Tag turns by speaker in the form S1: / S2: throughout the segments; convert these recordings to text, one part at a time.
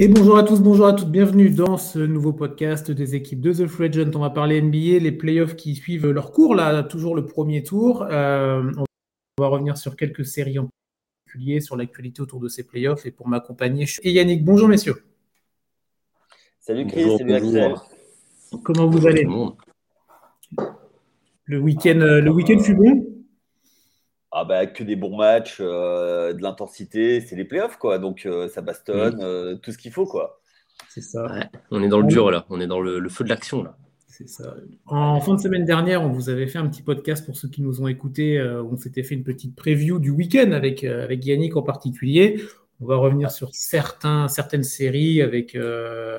S1: Et bonjour à tous, bonjour à toutes, bienvenue dans ce nouveau podcast des équipes de The Free Agent. On va parler NBA, les playoffs qui suivent leur cours, là, toujours le premier tour. Euh, on va revenir sur quelques séries en particulier, sur l'actualité autour de ces playoffs. Et pour m'accompagner, et Yannick. Bonjour messieurs.
S2: Salut Chris, salut Axel.
S1: Comment vous allez? Le week-end euh, le week fut bon?
S2: Ah bah, que des bons matchs, euh, de l'intensité, c'est les playoffs quoi. Donc euh, ça bastonne, euh, tout ce qu'il faut quoi.
S3: C'est ça. on est dans le dur là, on est dans le, feu de l'action là.
S1: C'est ça. En fin de semaine dernière, on vous avait fait un petit podcast pour ceux qui nous ont écoutés. on s'était fait une petite preview du week-end avec, avec Yannick en particulier. On va revenir sur certaines séries avec,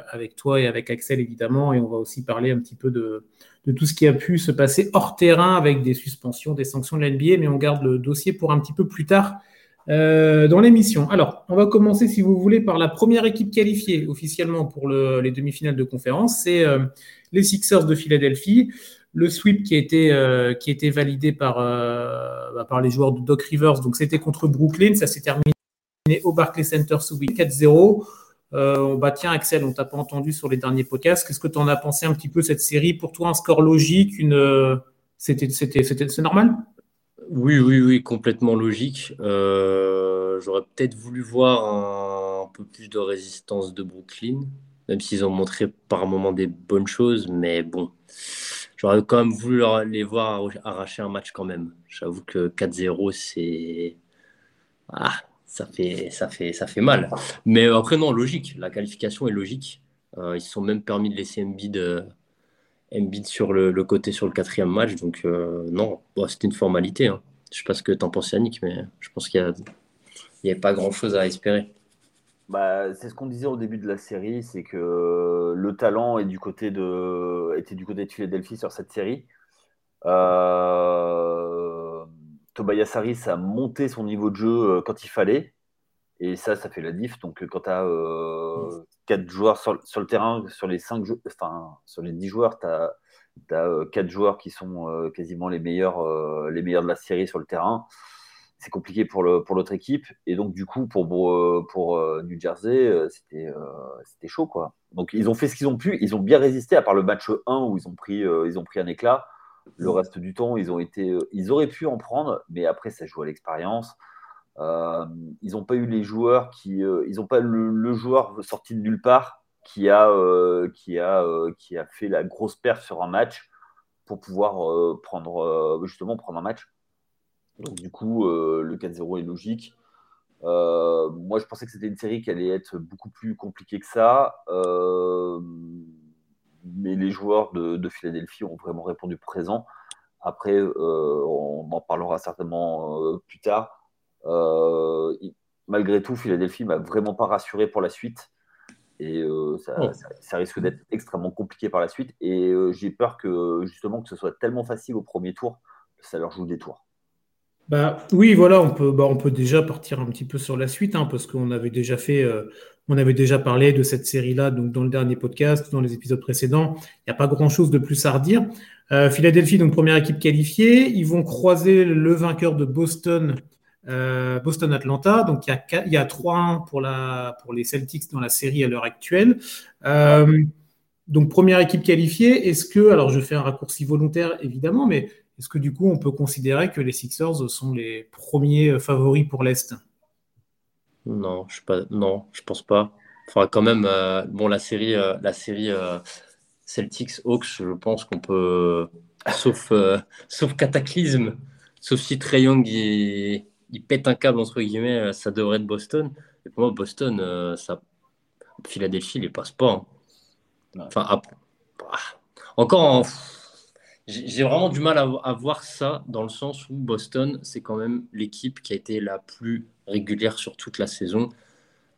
S1: avec toi et avec Axel évidemment. Et on va aussi parler un petit peu de, tout ce qui a pu se passer hors terrain avec des suspensions, des sanctions de l'NBA, mais on garde le dossier pour un petit peu plus tard euh, dans l'émission. Alors, on va commencer, si vous voulez, par la première équipe qualifiée officiellement pour les demi-finales de conférence. C'est euh, les Sixers de Philadelphie. Le sweep qui a été, euh, qui a été validé par, bah, par les joueurs de Doc Rivers, donc c'était contre Brooklyn. Ça s'est terminé au Barclays Center sous 4-0. Euh, bah tiens, Axel, on t'a pas entendu sur les derniers podcasts. Qu'est-ce que tu en as pensé un petit peu cette série? Pour toi, un score logique, c'était, normal?
S3: Oui, oui, oui, complètement logique. Euh, j'aurais peut-être voulu voir un, peu plus de résistance de Brooklyn, même s'ils ont montré par moments des bonnes choses, mais bon. J'aurais quand même voulu les voir arracher un match quand même. J'avoue que 4-0, c'est. Ah, ça fait, ça fait, ça fait mal. Mais après, non, logique. La qualification est logique. Euh, ils se sont même permis de laisser Embiid, euh, sur le, côté sur le quatrième match. Donc, euh, non, c'était une formalité. Hein. Je ne sais pas ce que tu en penses, Yannick, mais je pense qu'il n'y avait pas grand-chose à espérer.
S2: Bah, c'est ce qu'on disait au début de la série, c'est que le talent est du côté de, était du côté de Philadelphie sur cette série. Tobias Harris a monté son niveau de jeu euh, quand il fallait. Et ça, ça fait la diff. Donc, euh, quand tu as euh, 4 joueurs sur, le terrain, sur les 5 enfin, sur les 10 joueurs, tu as, as, 4 joueurs qui sont euh, quasiment les meilleurs, les meilleurs de la série sur le terrain. C'est compliqué pour l'autre pour équipe. Et donc, du coup, pour, pour New Jersey, c'était c'était chaud. Quoi. Donc, ils ont fait ce qu'ils ont pu. Ils ont bien résisté, à part le match 1 où ils ont pris, ils ont pris un éclat. Le reste du temps, euh, ils auraient pu en prendre, mais après, ça joue à l'expérience. Euh, ils n'ont pas eu les joueurs qui. Euh, ils n'ont pas le, joueur sorti de nulle part qui a fait la grosse perte sur un match pour pouvoir prendre, justement prendre un match. Donc, du coup, le 4-0 est logique. moi, je pensais que c'était une série qui allait être beaucoup plus compliquée que ça mais les joueurs de, Philadelphie ont vraiment répondu présent. Après, euh, on en parlera certainement euh, plus tard. Euh, malgré tout, Philadelphie m'a vraiment pas rassuré pour la suite. Et ça, ça, risque d'être extrêmement compliqué par la suite. Et j'ai peur que justement que ce soit tellement facile au premier tour que ça leur joue des tours.
S1: Bah, oui, voilà, on peut, bah, on peut déjà partir un petit peu sur la suite, hein, parce qu'on avait déjà fait, euh, on avait déjà parlé de cette série-là, donc dans le dernier podcast, dans les épisodes précédents. Il n'y a pas grand-chose de plus à redire. Euh, Philadelphie, donc première équipe qualifiée, ils vont croiser le vainqueur de Boston, euh, Boston-Atlanta. Donc il y a, a 3-1 pour, pour les Celtics dans la série à l'heure actuelle. donc première équipe qualifiée. Est-ce que, alors je fais un raccourci volontaire évidemment, mais est-ce que du coup, on peut considérer que les Sixers sont les premiers favoris pour l'Est?
S3: Non, je ne non, je pense pas. Enfin, quand même, euh, bon, la série, euh, la série euh, Celtics Hawks, je pense qu'on peut, sauf, sauf cataclysme, sauf si Trey Young il, pète un câble entre guillemets, ça devrait être Boston. Et pour moi, Boston, ça, Philadelphie, les passe pas. Hein. Enfin, ah, encore en j'ai vraiment du mal à, voir ça dans le sens où Boston, c'est quand même l'équipe qui a été la plus régulière sur toute la saison.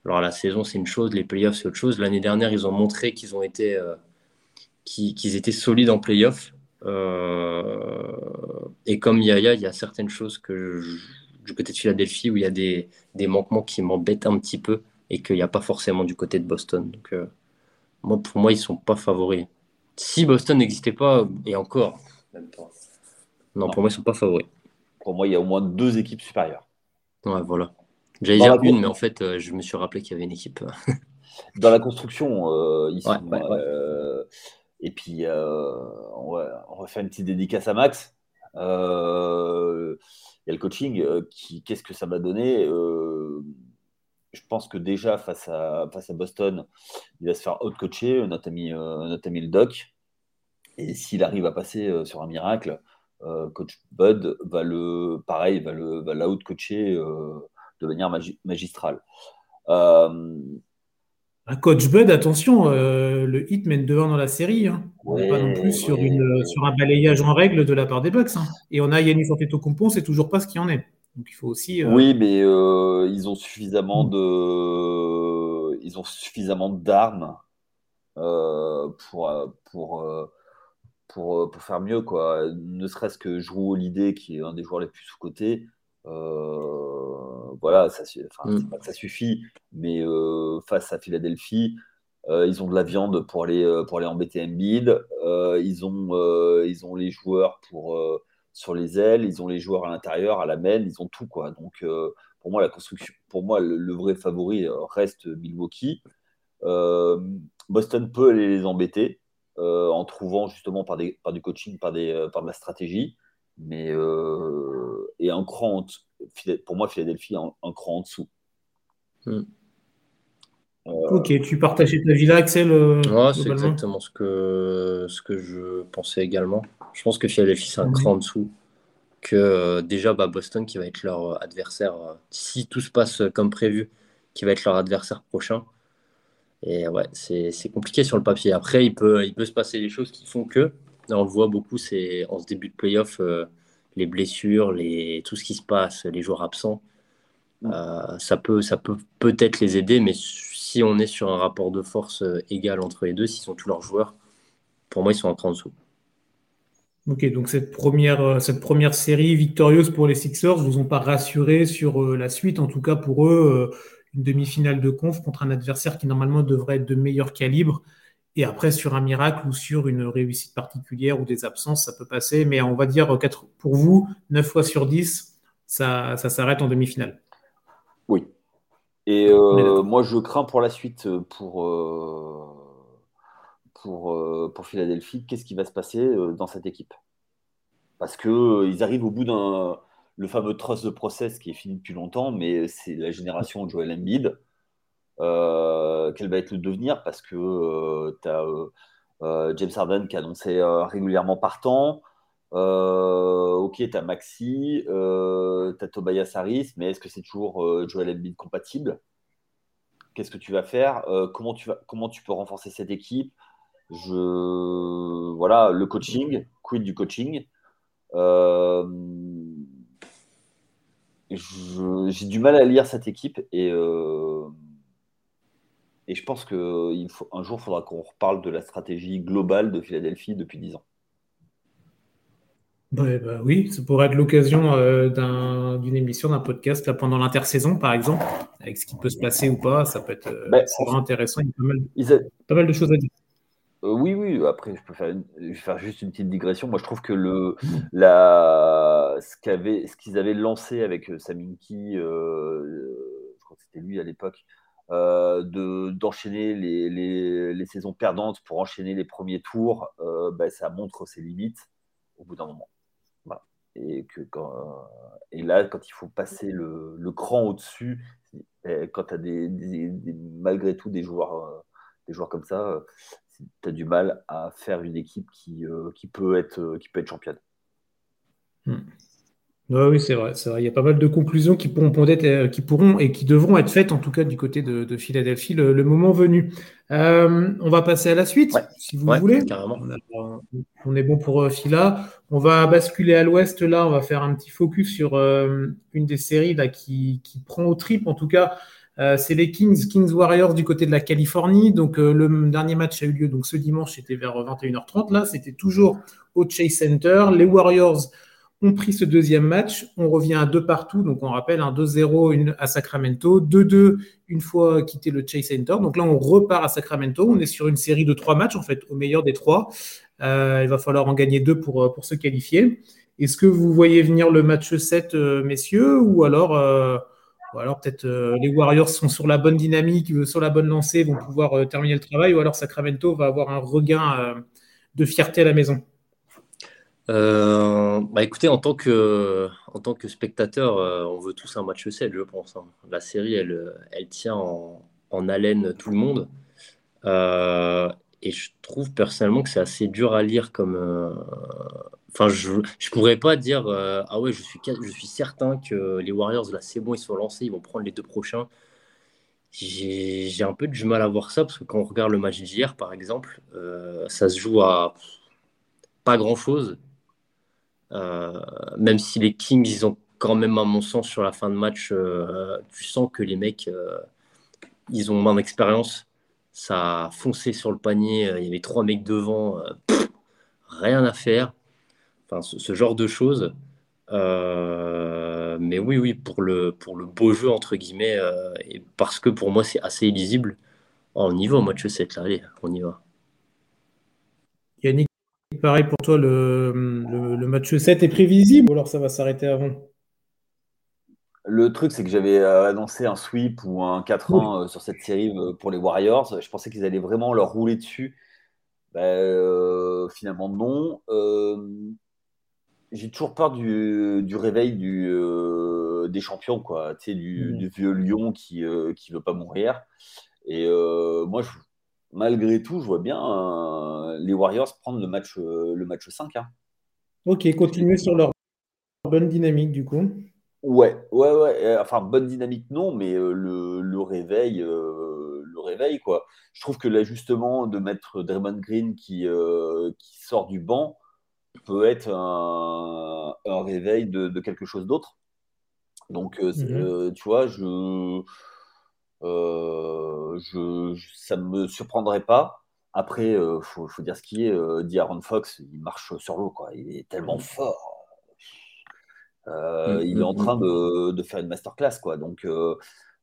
S3: Alors la saison, c'est une chose, les playoffs, c'est autre chose. L'année dernière, ils ont montré qu'ils ont été, euh, qu'ils étaient solides en playoffs. Euh, et comme Yaya, il y a certaines choses que du côté de Philadelphie où il y a des, manquements qui m'embêtent un petit peu et qu'il n'y a pas forcément du côté de Boston. Donc, euh, moi, pour moi, ils ne sont pas favoris. Si Boston n'existait pas, et encore, Non, pour moi, ils ne sont pas favoris.
S2: Pour moi, il y a au moins deux équipes supérieures.
S3: Ouais, voilà. J'allais dire une, mais en fait, euh, je me suis rappelé qu'il y avait une équipe.
S2: dans la construction, ils sont, et puis, on va, faire une petite dédicace à Max. Il y a le coaching. Qu'est-ce que ça va donner Je pense que déjà, face à, face à Boston, il va se faire out-coacher, notre ami, notre ami le Doc. Et s'il arrive à passer sur un miracle, coach Bud va le, pareil, va le, va l'out-coacher de manière magistrale.
S1: Un coach Bud, attention, euh, le hit mène devant dans la série. Hein. On n'est pas non plus sur, une, sur un balayage en règle de la part des Bucks. Hein. Et on a Yannis Antetokounmpo, c'est toujours pas ce qu'il en est. Donc il faut aussi.
S2: Euh, oui, mais euh, ils ont suffisamment de, ils ont suffisamment d'armes pour pour, pour pour faire mieux quoi. Ne serait-ce que Drew Holiday, qui est un des joueurs les plus sous cotés. voilà, ça, mm. pas que ça suffit, mais face à Philadelphie, ils ont de la viande pour aller, pour aller embêter Embiid. ils, ont, ils ont les joueurs pour, sur les ailes, ils ont les joueurs à l'intérieur, à la main, ils ont tout. Quoi. Donc, pour moi, la construction, pour moi, le, vrai favori reste Milwaukee. Boston peut aller les embêter en trouvant justement par, du coaching, par, de la stratégie. Mais et un cran, pour moi, Philadelphie, un, un cran en dessous.
S1: Hmm. Euh, ok, tu partageais ta vie là, Axel
S3: euh, C'est exactement ce que, ce que je pensais également. Je pense que Philadelphie, c'est un cran en dessous. Que euh, déjà, bah, Boston, qui va être leur adversaire, si tout se passe comme prévu, qui va être leur adversaire prochain. Et ouais, c'est compliqué sur le papier. Après, il peut, il peut se passer des choses qui font que, on le voit beaucoup, c'est en ce début de playoff, les blessures, les, tout ce qui se passe, les joueurs absents. ça peut ça peut peut-être les aider, mais si on est sur un rapport de force euh, égal entre les deux, s'ils sont tous leurs joueurs, pour moi, ils sont en train en dessous.
S1: Ok, donc cette première, euh, cette première série victorieuse pour les Sixers, vous ont pas rassuré sur euh, la suite, en tout cas pour eux, une demi-finale de conf contre un adversaire qui normalement devrait être de meilleur calibre. Et après, sur un miracle ou sur une réussite particulière ou des absences, ça peut passer. Mais on va dire, pour vous, 9 fois sur 10, ça, ça s'arrête en demi-finale.
S2: Et euh, moi, je crains pour la suite euh, pour, euh, pour, pour Philadelphie. Qu'est-ce qui va se passer dans cette équipe? Parce qu'ils arrivent au bout d'un. Le fameux trust de process qui est fini depuis longtemps, mais c'est la génération de Joel Embiid. quel va être le devenir? Parce que tu as James Harden qui a annoncé régulièrement partant. Ok, tu as Maxi, tu as Tobias Harris, mais est-ce que c'est toujours Joel Embiid compatible? Qu'est-ce que tu vas faire, euh, comment, tu vas, comment tu peux renforcer cette équipe? Je, voilà, le coaching, quid du coaching? Euh, j'ai du mal à lire cette équipe et, euh, et je pense qu'un jour, il faudra qu'on reparle de la stratégie globale de Philadelphie depuis 10 ans.
S1: Bah oui, ça pourrait être l'occasion euh, d'une émission, d'un podcast là, pendant l'intersaison, par exemple, avec ce qui peut se passer ou pas. Ça peut être euh, bah, vraiment intéressant. Il y a pas mal, de choses à dire.
S2: Euh, oui, oui, après, je peux faire, je vais faire juste une petite digression. Moi, je trouve que le, la, ce, ce qu'ils avaient lancé avec Saminki, je crois que c'était lui à l'époque, de, d'enchaîner les, les, les, saisons perdantes pour enchaîner les premiers tours, bah, ça montre ses limites au bout d'un moment. Et, que quand, et là, quand il faut passer le, cran au-dessus, quand tu as des, malgré tout des joueurs, euh, des joueurs comme ça, tu as du mal à faire une équipe qui, euh, qui, peut, être, qui peut être championne.
S1: Hmm oui, c'est vrai, Il y a pas mal de conclusions qui pourront, euh, qui pourront et qui devront être faites, en tout cas du côté de, Philadelphie, le, moment venu. Euh, on va passer à la suite, si vous voulez. On, est bon pour euh, Phila. On va basculer à l'ouest. Là, on va faire un petit focus sur une des séries là, qui, prend au trip, en tout cas. c'est les Kings, Kings Warriors du côté de la Californie. Donc, le dernier match a eu lieu donc, ce dimanche, c'était vers 21h30. Là, c'était toujours au Chase Center. Les Warriors ont pris ce deuxième match. On revient à deux partout. Donc, on rappelle un 2-0 à Sacramento, 2-2 une fois quitté le Chase Center. Donc là, on repart à Sacramento. On est sur une série de trois matchs, en fait, au meilleur des trois. Euh, il va falloir en gagner deux pour, euh, pour se qualifier. Est-ce que vous voyez venir le match 7, euh, messieurs, ou alors Ou alors peut-être les Warriors sont sur la bonne dynamique, sur la bonne lancée, vont pouvoir terminer le travail, ou alors Sacramento va avoir un regain de fierté à la maison?
S3: Bah écoutez, en tant que, en tant que spectateur, on veut tous un match 7, je pense. Hein. La série, elle, elle tient en, haleine tout le monde. et je trouve personnellement que c'est assez dur à lire comme, Enfin, je ne pourrais pas dire euh, ah ouais, je suis, je suis certain que les Warriors, là, c'est bon, ils sont lancés, ils vont prendre les deux prochains. J'ai un peu du mal à voir ça parce que quand on regarde le match d'hier, par exemple, euh, ça se joue à pas grand chose. Euh, même si les Kings, ils ont quand même, à mon sens, sur la fin de match, tu sens que les mecs, ils ont moins d'expérience. Ça a foncé sur le panier. Il y avait trois mecs devant. rien à faire enfin, ce, genre de choses. Euh, mais oui, oui, pour le, pour le beau jeu, entre guillemets, euh, et parce que pour moi, c'est assez illisible. On y va au match 7, là, allez, on y va.
S1: Pareil pour toi, le, le, match 7 est prévisible ou alors ça va s'arrêter avant?
S2: Le truc, c'est que j'avais euh, annoncé un sweep ou un 4-1 sur cette série pour les Warriors. Je pensais qu'ils allaient vraiment leur rouler dessus. Ben, finalement, non j'ai toujours peur du, réveil du, euh, des champions, quoi. Tu sais, du, mmh. vieux lion qui ne euh, veut pas mourir. Et euh, moi, malgré tout, je vois bien les Warriors prendre le match, le match 5. Hein.
S1: Ok, continuer sur leur bonne dynamique, du coup.
S2: Ouais, ouais, ouais. Enfin, bonne dynamique, non, mais le, réveil, le réveil, quoi. Je trouve que l'ajustement de mettre Draymond Green qui, qui sort du banc, peut être un, réveil de, quelque chose d'autre. Donc, euh, mhm. euh, tu vois, je, euh, je, ça ne me surprendrait pas. Après, il faut, dire ce qui est. dit Aaron Fox, il marche sur l'eau, quoi. Il est tellement fort. il est en train de, de, faire une masterclass, quoi. Donc,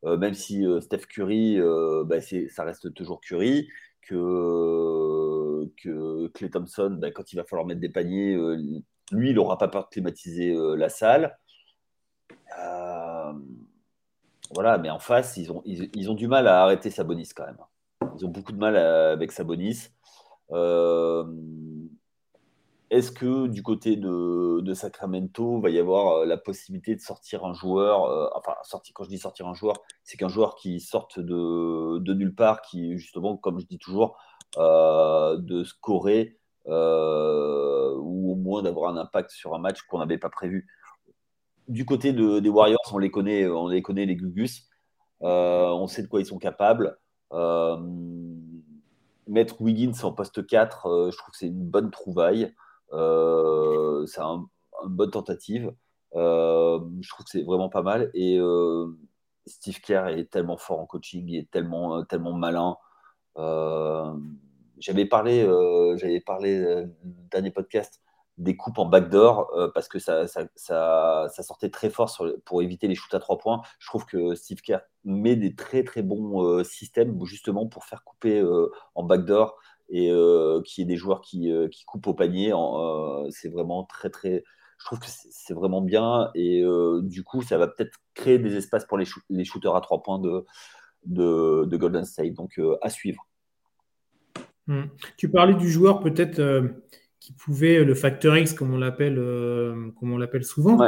S2: même si Steph Curry, bah, ça reste toujours Curry, que, que Clay Thompson, ben, quand il va falloir mettre des paniers, euh, lui, il n'aura pas peur de climatiser euh, la salle. Euh, voilà, mais en face, ils ont, du mal à arrêter Sabonis quand même. Ils ont beaucoup de mal avec Sabonis. Est-ce que du côté de, Sacramento, va y avoir euh, la possibilité de sortir un joueur euh, Enfin, quand je dis sortir un joueur, c'est qu'un joueur qui sorte de, nulle part, qui justement, comme je dis toujours, euh, de scorer ou au moins d'avoir un impact sur un match qu'on n'avait pas prévu. Du côté des Warriors, on les connaît, on les connaît les Gugus. on sait de quoi ils sont capables. mettre Wiggins en poste 4, je trouve que c'est une bonne trouvaille. Euh, c'est un, une bonne tentative. Euh, je trouve que c'est vraiment pas mal. Et euh, Steve Kerr est tellement fort en coaching, il est tellement, tellement malin. j'avais parlé, j'avais parlé dernier podcast des coupes en backdoor parce que ça, sortait très fort pour éviter les shoots à trois points. Je trouve que Steve Kerr met des très très bons systèmes justement pour faire couper en backdoor et euh, qui est des joueurs qui, euh, coupent au panier. Euh, c'est vraiment. Je trouve que c'est vraiment bien. Et du coup, ça va peut-être créer des espaces pour les, shooters à trois points de Golden State. Donc, à suivre.
S1: Hmm. Tu parlais du joueur peut-être qui pouvait, le facteur X, comme on l'appelle comme on l'appelle souvent.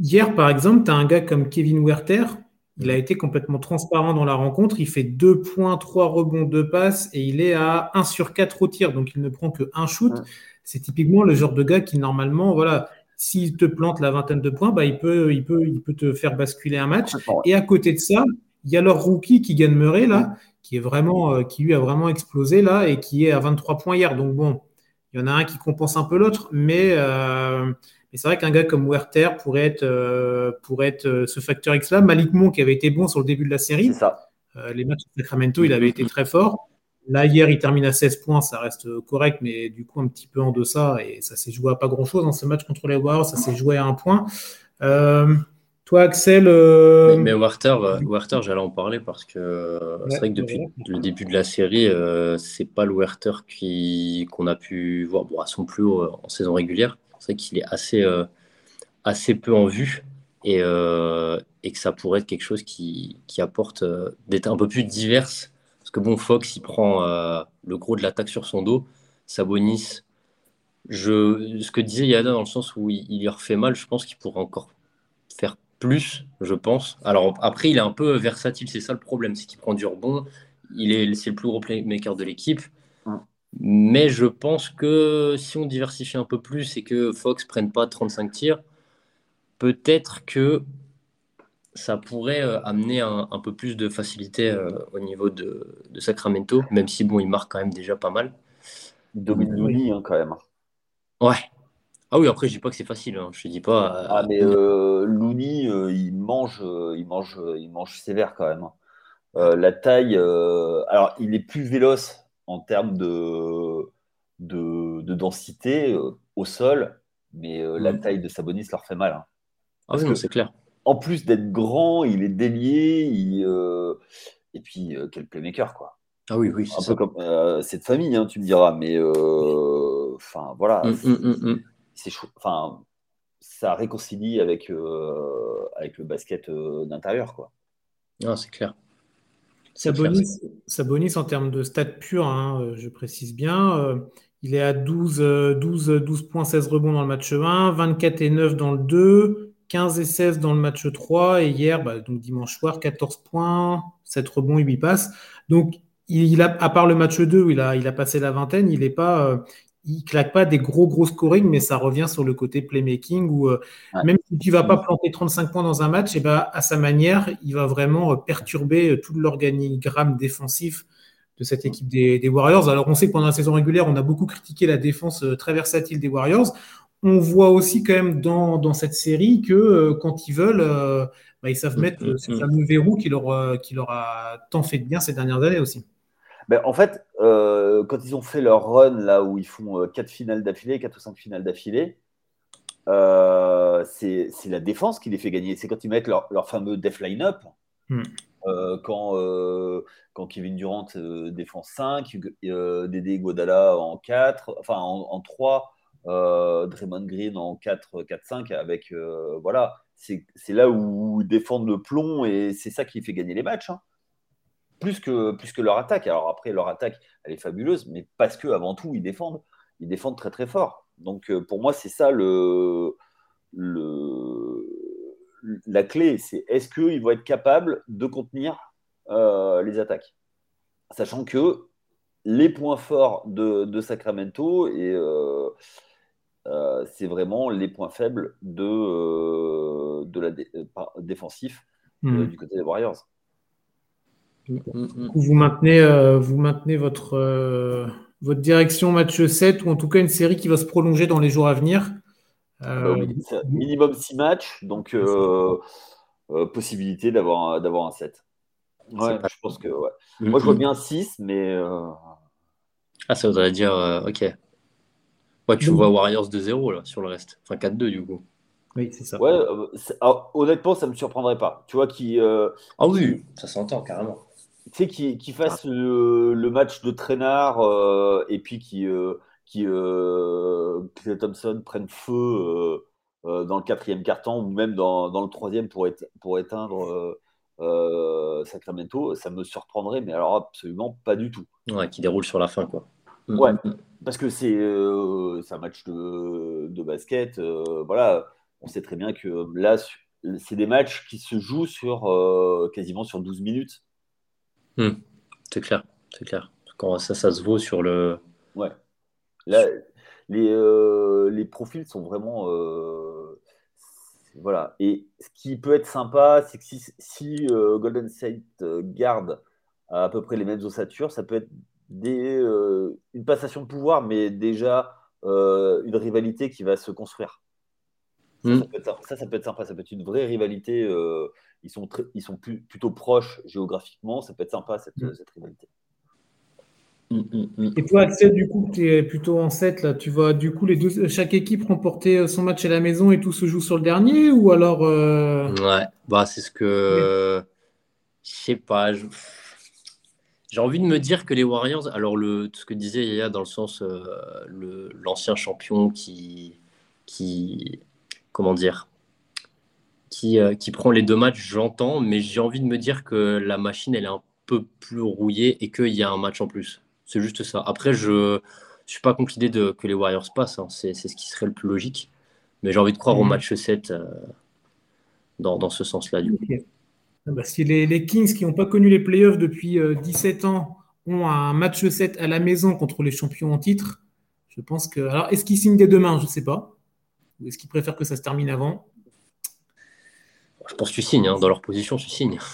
S1: Hier, par exemple, tu as un gars comme Kevin Werther il a été complètement transparent dans la rencontre. Il fait 2 points, 3 rebonds, 2 passes et il est à 1 sur 4 au tir. Donc il ne prend que un shoot. C'est typiquement le genre de gars qui, normalement, voilà, s'il te plante la vingtaine de points, bah, il, peut, il, peut, il peut te faire basculer un match. Et à côté de ça, il y a leur rookie qui gagne Murray, là, qui, est vraiment, euh, qui lui a vraiment explosé là et qui est à 23 points hier. Donc bon, il y en a un qui compense un peu l'autre, mais. Euh, mais c'est vrai qu'un gars comme Werther pourrait être, euh, pourrait être euh, ce facteur X-là. Malik Monk qui avait été bon sur le début de la série.
S2: Ça.
S1: Euh, les matchs de Sacramento, il avait été très fort. Là, hier, il termine à 16 points, ça reste correct, mais du coup, un petit peu en deçà. Et ça s'est joué à pas grand-chose dans ce match contre les Warriors. Ça s'est joué à un point. Toi, Axel.
S3: Mais, Werther, Werther j'allais en parler parce que c'est vrai que depuis le début de la série, c'est pas le Werther qu'on a pu voir bon, à son plus haut en saison régulière. C'est vrai qu'il est assez, euh, assez peu en vue. Et, euh, et que ça pourrait être quelque chose qui, qui apporte d'être un peu plus diverse. Parce que bon, Fox, il prend le gros de l'attaque sur son dos. Sabonis, je, ce que disait Yada dans le sens où il, il lui refait mal, je pense qu'il pourrait encore plus, je pense. Alors après, il est un peu versatile, c'est ça le problème, c'est qu'il prend du rebond. Il est, c'est le plus gros playmaker de l'équipe. Mais je pense que si on diversifie un peu plus et que Fox prenne pas 35 tirs, peut-être que ça pourrait euh, amener un, peu plus de facilité euh, au niveau de, Sacramento, même si bon, il marque quand même déjà pas mal.
S2: Looney hein, quand même.
S3: Ouais, ah oui, après, je dis pas que c'est facile. Hein. Je dis pas.
S2: Euh, ah, mais euh, mange, il mange, il mange sévère quand même. Hein. la taille, alors il est plus véloce en termes de, de, densité au sol, mais la taille de Sabonis leur fait mal. Hein.
S3: Ah oui, c'est clair.
S2: En plus d'être grand, il est délié, et puis quel playmaker quoi.
S3: Ah oui, oui,
S2: c'est un peu comme cette famille, hein, tu me diras, mais enfin voilà. Mm, mm, c'est enfin ça réconcilie avec euh, avec le basket euh, d'intérieur quoi.
S3: Ah, c'est clair.
S1: Sabonis, Sabonis, en termes de stats purs, hein, euh, je précise bien, il est à 12, 12, 12 points, 16 rebonds dans le match 1, 24 et 9 dans le 2, 15 et 16 dans le match 3, et hier, bah, donc dimanche soir, 14 points, 7 rebonds et 8 passes. Donc, il a, à part le match 2 où il a, il a passé la vingtaine, il n'est pas, il claque pas des gros gros scoring, mais ça revient sur le côté playmaking où euh, même si tu vas pas planter 35 points dans un match, et eh ben, à sa manière, il va vraiment euh, perturber euh, tout l'organigramme défensif de cette équipe des, Warriors. Alors on sait que pendant la saison régulière, on a beaucoup critiqué la défense très versatile des Warriors. On voit aussi quand même dans, dans cette série que quand ils veulent, bah, ils savent mm, mettre mm, ce mm. fameux verrou qui leur, qui leur a tant fait de bien ces dernières années aussi.
S2: Ben, en fait, euh, quand ils ont fait leur run, là où ils font 4 euh, finales d'affilée, 4 ou 5 finales d'affilée, euh, c'est la défense qui les fait gagner. C'est quand ils mettent leur, fameux def line-up. Hmm. quand, quand Kevin Durant défend 5, Dédé Guadala en 4, enfin en, 3, Draymond Green en 4, 4, 5, avec voilà, c'est là où ils défendent le plomb et c'est ça qui fait gagner les matchs. Hein plus que, plus que leur attaque. Alors après, leur attaque, elle est fabuleuse, mais parce que avant tout, ils défendent. Ils défendent très très fort. Donc euh, pour moi, c'est ça le, le, la clé. C'est est-ce qu'ils vont être capables de contenir euh, les attaques? Sachant que les points forts de, Sacramento, et euh, c'est vraiment les points faibles de, de la défensif hmm. du côté des Warriors.
S1: Vous maintenez, euh, vous maintenez votre, euh, votre direction match 7 ou en tout cas une série qui va se prolonger dans les jours à venir.
S2: Euh, minimum 6 matchs, donc possibilité d'avoir, d'avoir un 7. Ouais, je pense que ouais. Moi je vois bien 6, mais.
S3: Ah, ça voudrait dire, ok. Ouais, tu vois Warriors 2-0 là, sur le reste. Enfin 4-2 du coup.
S1: Oui, c'est ça.
S2: Ouais, honnêtement, ça ne me surprendrait pas. Tu vois qui.
S3: Ah oui, ça s'entend carrément
S2: tu sais, qui, fasse le, match de traînard euh, et puis qui, euh, qui euh, Thompson prenne feu dans le quatrième carton ou même dans, le troisième pour, pour éteindre Sacramento, ça me surprendrait, mais alors absolument pas du tout.
S3: Ouais, qui déroule sur la fin, quoi.
S2: Mm, ouais, mm, mm. parce que c'est un match de, de basket. voilà, on sait très bien que là, c'est des matchs qui se jouent sur quasiment sur 12 minutes.
S3: Hmm. c'est clair, c'est clair. Quand ça, ça se vaut sur le.
S2: Ouais. Là, les, euh, les profils sont vraiment. Euh, voilà. Et ce qui peut être sympa, c'est que si, si euh, Golden State garde à, peu près les mêmes ossatures, ça peut être des, une passation de pouvoir, mais déjà une rivalité qui va se construire. Ça, hmm. ça, peut être, ça, ça, peut être, sympa. Ça peut être une vraie rivalité ils sont, ils sont plus, plutôt proches géographiquement. Ça peut être sympa cette, mm. cette rivalité.
S1: Mm, mm, Et toi, Axel, du coup, tu es plutôt en 7, là. Tu vois, du coup, les deux, chaque équipe remporter euh, son match à la maison et tout se joue sur le dernier ou alors. Euh,
S3: ouais, bah, c'est ce que. Je sais pas. J'ai envie de me dire que les Warriors, alors le, ce que disait Yaya dans le sens, euh, l'ancien champion qui, qui. Comment dire qui, qui prend les deux matchs, j'entends, mais j'ai envie de me dire que la machine, elle est un peu plus rouillée et qu'il y a un match en plus. C'est juste ça. Après, je ne suis pas contre l'idée que les Warriors passent. Hein. C'est ce qui serait le plus logique. Mais j'ai envie de croire au mm. match 7 dans, dans, ce sens-là.
S1: Ah bah, si les, Kings qui n'ont pas connu les playoffs depuis 17 ans ont un match 7 à la maison contre les champions en titre, je pense que. Alors, est-ce qu'ils signent dès demain? Je ne sais pas. Ou est-ce qu'ils préfèrent que ça se termine avant?
S3: Je pense que tu signes. Hein. Dans leur position, tu signes.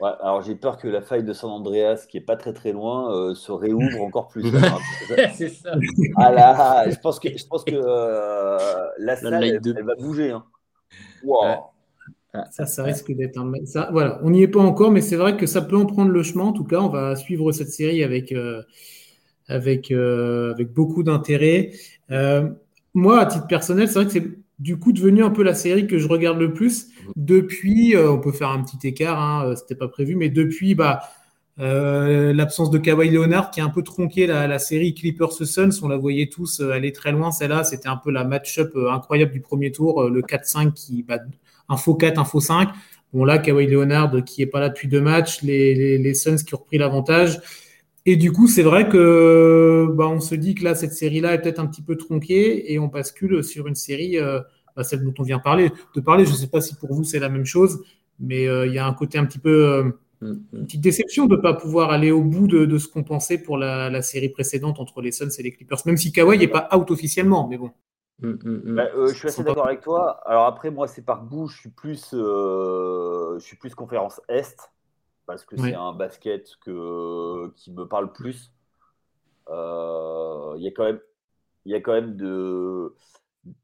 S2: Ouais, alors j'ai peur que la faille de San Andreas, qui est pas très très loin, euh, se réouvre encore plus.
S3: c'est ça.
S2: Ah là, je pense que, je pense que euh, la salle, elle, va bouger. Hein.
S1: Ça, ça risque d'être un. Ça, voilà, on n'y est pas encore, mais c'est vrai que ça peut en prendre le chemin. En tout cas, on va suivre cette série avec, euh, avec, euh, avec beaucoup d'intérêt. Euh, moi, à titre personnel, c'est vrai que c'est du coup devenu un peu la série que je regarde le plus depuis. on peut faire un petit écart, hein, c'était pas prévu, mais depuis bah, l'absence de Kawhi Leonard qui a un peu tronqué la, la série Clippers-Suns. On la voyait tous aller très loin. Celle-là, c'était un peu la match-up incroyable du premier tour, le 4-5 qui. Bah, un faux 4, un faux 5. Bon, là, Kawhi Leonard qui n'est pas là depuis deux matchs, les, les, Suns qui ont repris l'avantage. Et du coup, c'est vrai que bah, on se dit que là, cette série-là est peut-être un petit peu tronquée et on bascule sur une série, euh, bah, celle dont on vient parler, de parler. Je ne sais pas si pour vous c'est la même chose, mais euh, il y a un côté un petit peu, euh, mm-hmm. une petite déception de ne pas pouvoir aller au bout de, ce qu'on pensait pour la, la, série précédente entre les Suns et les Clippers, même si Kawhi n'est pas out officiellement, mais bon.
S2: Mmh, mmh, mmh. Bah, euh, je suis assez d'accord avec toi. Alors après, moi, c'est par goût, je suis plus, euh, je suis plus conférence Est, parce que c'est un basket que, qui me parle plus. Euh, il y a quand même, y a quand même de,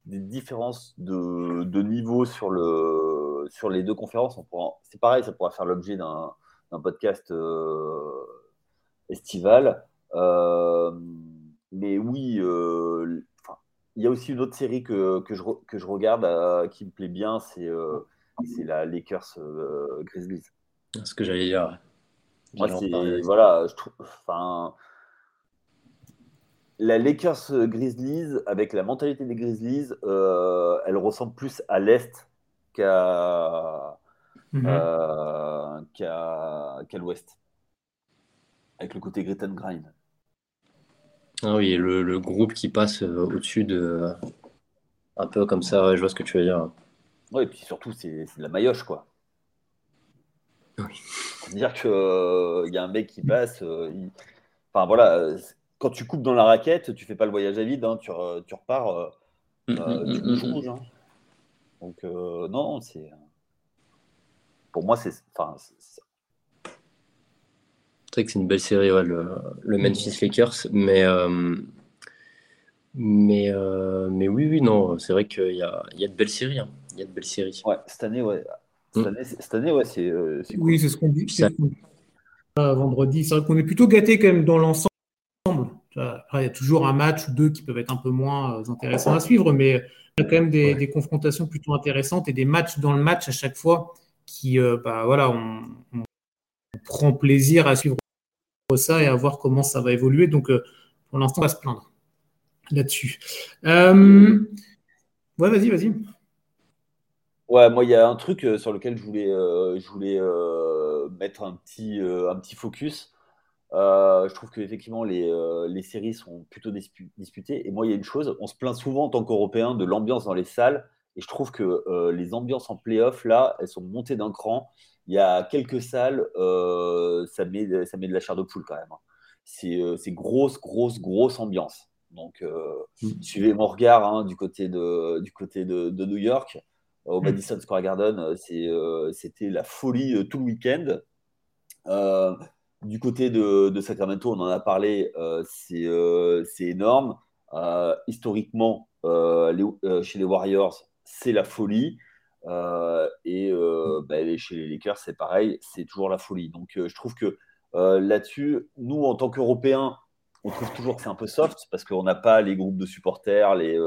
S2: des différences de, de, niveau sur, le, sur les deux conférences. C'est pareil, ça pourra faire l'objet d'un podcast estival. mais oui, il y a aussi une autre série que, que, je, que je regarde euh, qui me plaît bien, c'est euh, la Lakers euh, Grizzlies.
S3: Ce que j'allais dire.
S2: Moi, c'est voilà, je trouve, enfin, la Lakers Grizzlies avec la mentalité des Grizzlies, elle ressemble plus à l'est qu'à mm-hmm. qu'à l'ouest, avec le côté grit and grind.
S3: Ah oui, le, le groupe qui passe euh, au-dessus de. Un peu comme ça, je vois ce que tu veux dire.
S2: Oui, et puis surtout, c'est de la maillotche, quoi. Oui. C'est-à-dire qu'il euh, y a un mec qui passe. Euh, enfin, voilà, quand tu coupes dans la raquette, tu fais pas le voyage à vide, hein, tu, tu, repars, mm, mm, tu bouges mm, rouge. Hein. Donc, non, c'est. Pour moi, c'est. Enfin,
S3: c'est vrai que c'est une belle série, le, le, Memphis Lakers. Mais, euh, mais, euh, mais oui, oui, non, c'est vrai qu'il y a, il y a de belles séries. Hein. Il y a de belles séries.
S2: Ouais, cette année, ouais. Cette, mm. année, cette année, ouais, c'est. Euh, cool.
S1: Oui, c'est ce qu'on dit. vendredi. C'est vrai qu'on est plutôt gâté quand même dans l'ensemble. Après, il y a toujours un match ou deux qui peuvent être un peu moins intéressants à suivre, mais il y a quand même des, des confrontations plutôt intéressantes et des matchs dans le match à chaque fois qui, bah, voilà, on, on prend plaisir à suivre ça et à voir comment ça va évoluer. Donc, euh, pour l'instant, on va se plaindre là-dessus. Euh, ouais, vas-y, vas-y.
S2: Ouais, moi, il y a un truc euh, sur lequel je voulais, je voulais mettre un petit, un petit focus. je trouve qu'effectivement, les, les séries sont plutôt disputées. Et moi, il y a une chose, on se plaint souvent en tant qu'Européens de l'ambiance dans les salles. Et je trouve que les ambiances en playoff, là, elles sont montées d'un cran il y a quelques salles, euh, ça, met, ça met de la chair de poule quand même. Hein. Euh, c'est grosse, grosse, grosse ambiance. Donc, euh, mm. suivez mon regard hein, du côté, de, du côté de, New York. Au mm. Madison Square Garden, c'était la folie tout le week-end. du côté de, Sacramento, on en a parlé, c'est énorme. historiquement, chez les Warriors, c'est la folie. Euh, et euh, bah, chez les Lakers, c'est pareil, c'est toujours la folie. Donc euh, je trouve que là-dessus, nous, en tant qu'Européens, on trouve toujours que c'est un peu soft parce qu'on n'a pas les groupes de supporters, les,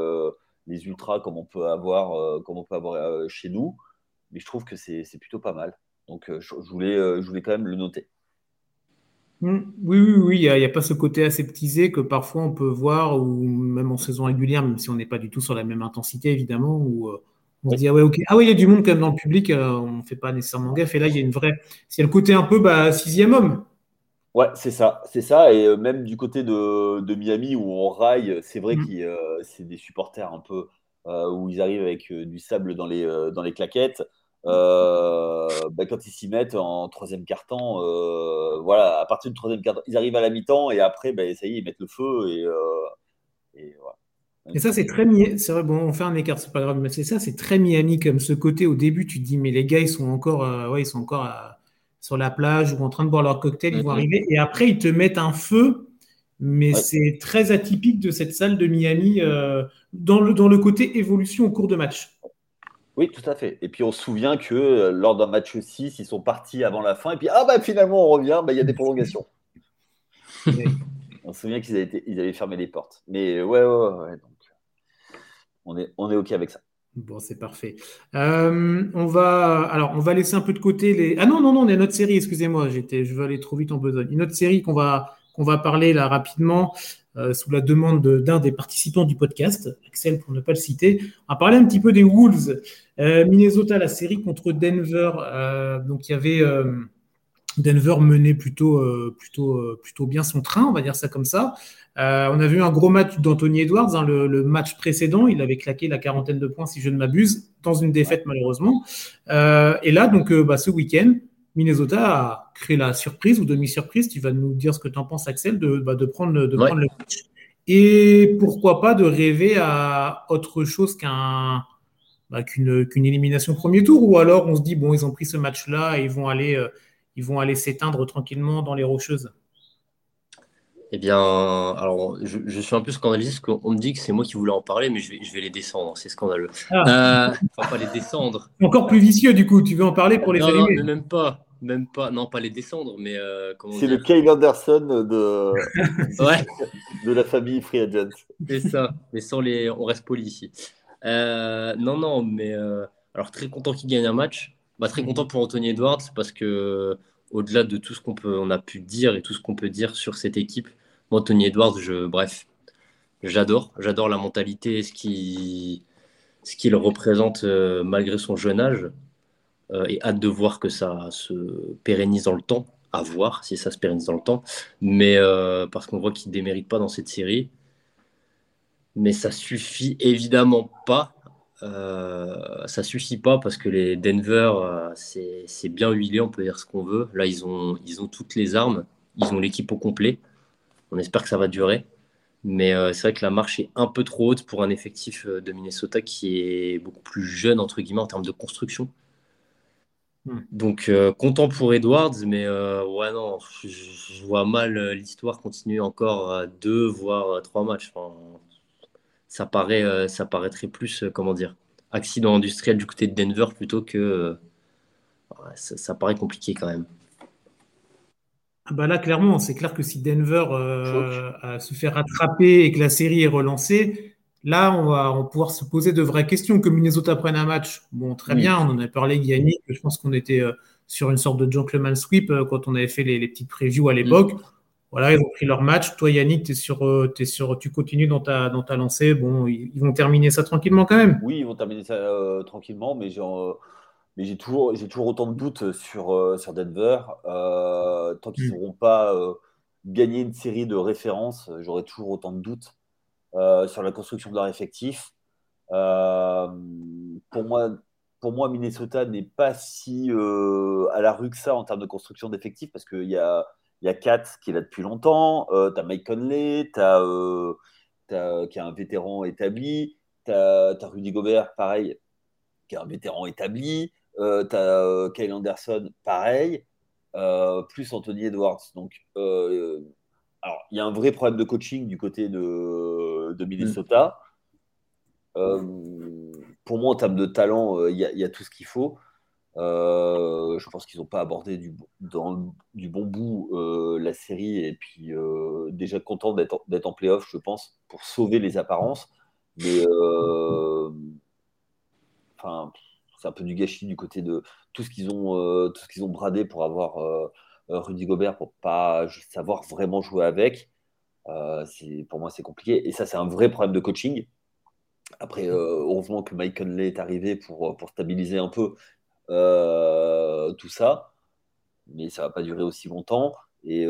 S2: les ultras comme on peut avoir, comme on peut avoir chez nous. Mais je trouve que c'est plutôt pas mal. Donc je, voulais, je voulais quand même le noter.
S1: Mmh. Oui, oui, oui, il n'y a, pas ce côté aseptisé que parfois on peut voir, ou même en saison régulière, même si on n'est pas du tout sur la même intensité, évidemment, où On se dit, ah ouais, ok. Ah ouais, il y a du monde quand même dans le public, on ne fait pas nécessairement gaffe. Et là, il y a une vraie. C'est le côté un peu bah, sixième homme.
S2: Ouais, c'est ça, c'est ça. Et même du côté de, Miami où on raille, c'est vrai mmh. que c'est des supporters un peu où ils arrivent avec du sable dans les, dans les claquettes. Euh, bah, quand ils s'y mettent en troisième carton, euh, voilà, à partir du troisième carton, ils arrivent à la mi-temps et après, bah, ça y est, ils mettent le feu et, euh,
S1: et voilà. Et ça, c'est très C'est vrai, bon, on fait un écart, c'est pas grave, mais c'est ça, c'est très Miami comme ce côté. Au début, tu te dis, mais les gars, ils sont encore, ouais, ils sont encore sur la plage ou en train de boire leur cocktail, ils vont mm-hmm. arriver. Et après, ils te mettent un feu, mais c'est très atypique de cette salle de Miami dans, le, dans le côté évolution au cours de match.
S2: Oui, tout à fait. Et puis on se souvient que euh, lors d'un match 6, ils sont partis avant la fin. Et puis, ah bah finalement, on revient, bah, il y a des prolongations. on se souvient qu'ils avaient, ils avaient fermé les portes. Mais ouais, ouais, ouais. Donc, on est, on est OK avec ça.
S1: Bon, c'est parfait. Euh, on va, alors, on va laisser un peu de côté les. Ah non, non, non, on est notre série. Excusez-moi, j'étais, je vais aller trop vite en besogne. Une autre série qu'on va, qu'on va parler là rapidement. Euh, sous la demande d'un des participants du podcast, Axel pour ne pas le citer. On va parler un petit peu des Wolves. Euh, Minnesota, la série contre Denver. Donc il y avait Denver menait plutôt, plutôt, plutôt bien son train, on va dire ça comme ça. on a vu un gros match d'Anthony Edwards, hein, le, match précédent. Il avait claqué la quarantaine de points, si je ne m'abuse, dans une défaite malheureusement. et là, donc, bah, ce week-end, Minnesota a créé la surprise ou demi-surprise. Tu vas nous dire ce que tu en penses, Axel, de, bah, de, prendre, de prendre le match. Et pourquoi pas de rêver à autre chose qu'un bah, qu'une élimination premier tour? Ou alors on se dit bon ils ont pris ce match là et ils vont aller euh, ils vont aller s'éteindre tranquillement dans les rocheuses
S3: eh bien, alors, je, suis un peu scandalisé parce qu'on me dit que c'est moi qui voulais en parler, mais je vais, je vais les descendre. C'est scandaleux. Ah. Euh, enfin, pas les descendre.
S1: Encore plus vicieux, du coup. Tu veux en parler pour les
S3: non, non, mais même pas. Même pas. Non, pas les descendre, mais. Euh,
S2: c'est le Kyle Anderson de... de la famille Free Agent.
S3: C'est ça. Mais sans les. On reste poli ici. Euh, non, non, mais. Alors, très content qu'il gagne un match. Bah, très content pour Anthony Edwards parce que au-delà de tout ce qu'on a pu dire et tout ce qu'on peut dire sur cette équipe, moi, Tony Edwards, je, bref, j'adore. J'adore la mentalité, ce ce qu'il représente euh, malgré son jeune âge. Euh, et hâte de voir que ça se pérennise dans le temps. À voir si ça se pérennise dans le temps. Mais euh, parce qu'on voit qu'il ne démérite pas dans cette série. Mais ça suffit évidemment pas. Ça suffit pas parce que les Denver, c'est bien huilé, on peut dire ce qu'on veut. Là, ils ont, ils ont toutes les armes. Ils ont l'équipe au complet. On espère que ça va durer. Mais euh, c'est vrai que la marche est un peu trop haute pour un effectif euh, de Minnesota qui est beaucoup plus jeune, entre guillemets, en termes de construction. Hmm. Donc, euh, content pour Edwards, mais ouais, non, je, vois mal l'histoire continuer encore deux, voire trois matchs. Ça, paraît, ça paraîtrait plus, comment dire, accident industriel du côté de Denver plutôt que. ça paraît compliqué quand même.
S1: Ah bah là, clairement, c'est clair que si Denver euh, se fait rattraper et que la série est relancée, là, on va, pouvoir se poser de vraies questions. Que Minnesota prenne un match, bon, très bien, on en a parlé, Yannick. Je pense qu'on était euh, sur une sorte de gentleman sweep euh, quand on avait fait les, petites previews à l'époque. Mm. Voilà, ils ont pris leur match. Toi, Yannick, es sur, es sur, tu continues dans ta, dans ta lancée. Bon, ils, vont terminer ça tranquillement quand même.
S2: Oui, ils vont terminer ça tranquillement, mais genre mais j'ai toujours, j'ai toujours autant de doutes sur, euh, sur Denver. Euh, tant qu'ils n'auront mm. pas euh, gagné une série de références, j'aurai toujours autant de doutes sur la construction de leur effectif. pour, moi, pour moi, Minnesota n'est pas si à la rue que ça en termes de construction d'effectifs parce qu'il y a, y a Kat qui est là depuis longtemps, tu as Mike Conley, tu as, qui est un vétéran établi, tu as, as, Rudy Gobert, pareil, qui est un vétéran établi. Euh, tu as euh, Kyle Anderson, pareil, euh, plus Anthony Edwards. Donc, alors, il y a un vrai problème de coaching du côté de, de Minnesota. pour moi, en termes de talent, il y, a tout ce qu'il faut. Je pense qu'ils n'ont pas abordé du, bon bout la série et puis déjà content d'être en playoff, je pense, pour sauver les apparences. Mais enfin, c'est un peu du gâchis du côté de tout ce qu'ils ont, euh, tout ce qu'ils ont bradé pour avoir euh, euh, Rudy Gobert pour pas savoir vraiment jouer avec. pour moi, c'est compliqué. Et ça, c'est un vrai problème de coaching. Après, heureusement que Mike Conley est arrivé pour, pour stabiliser un peu tout ça. Mais ça va pas durer aussi longtemps. Et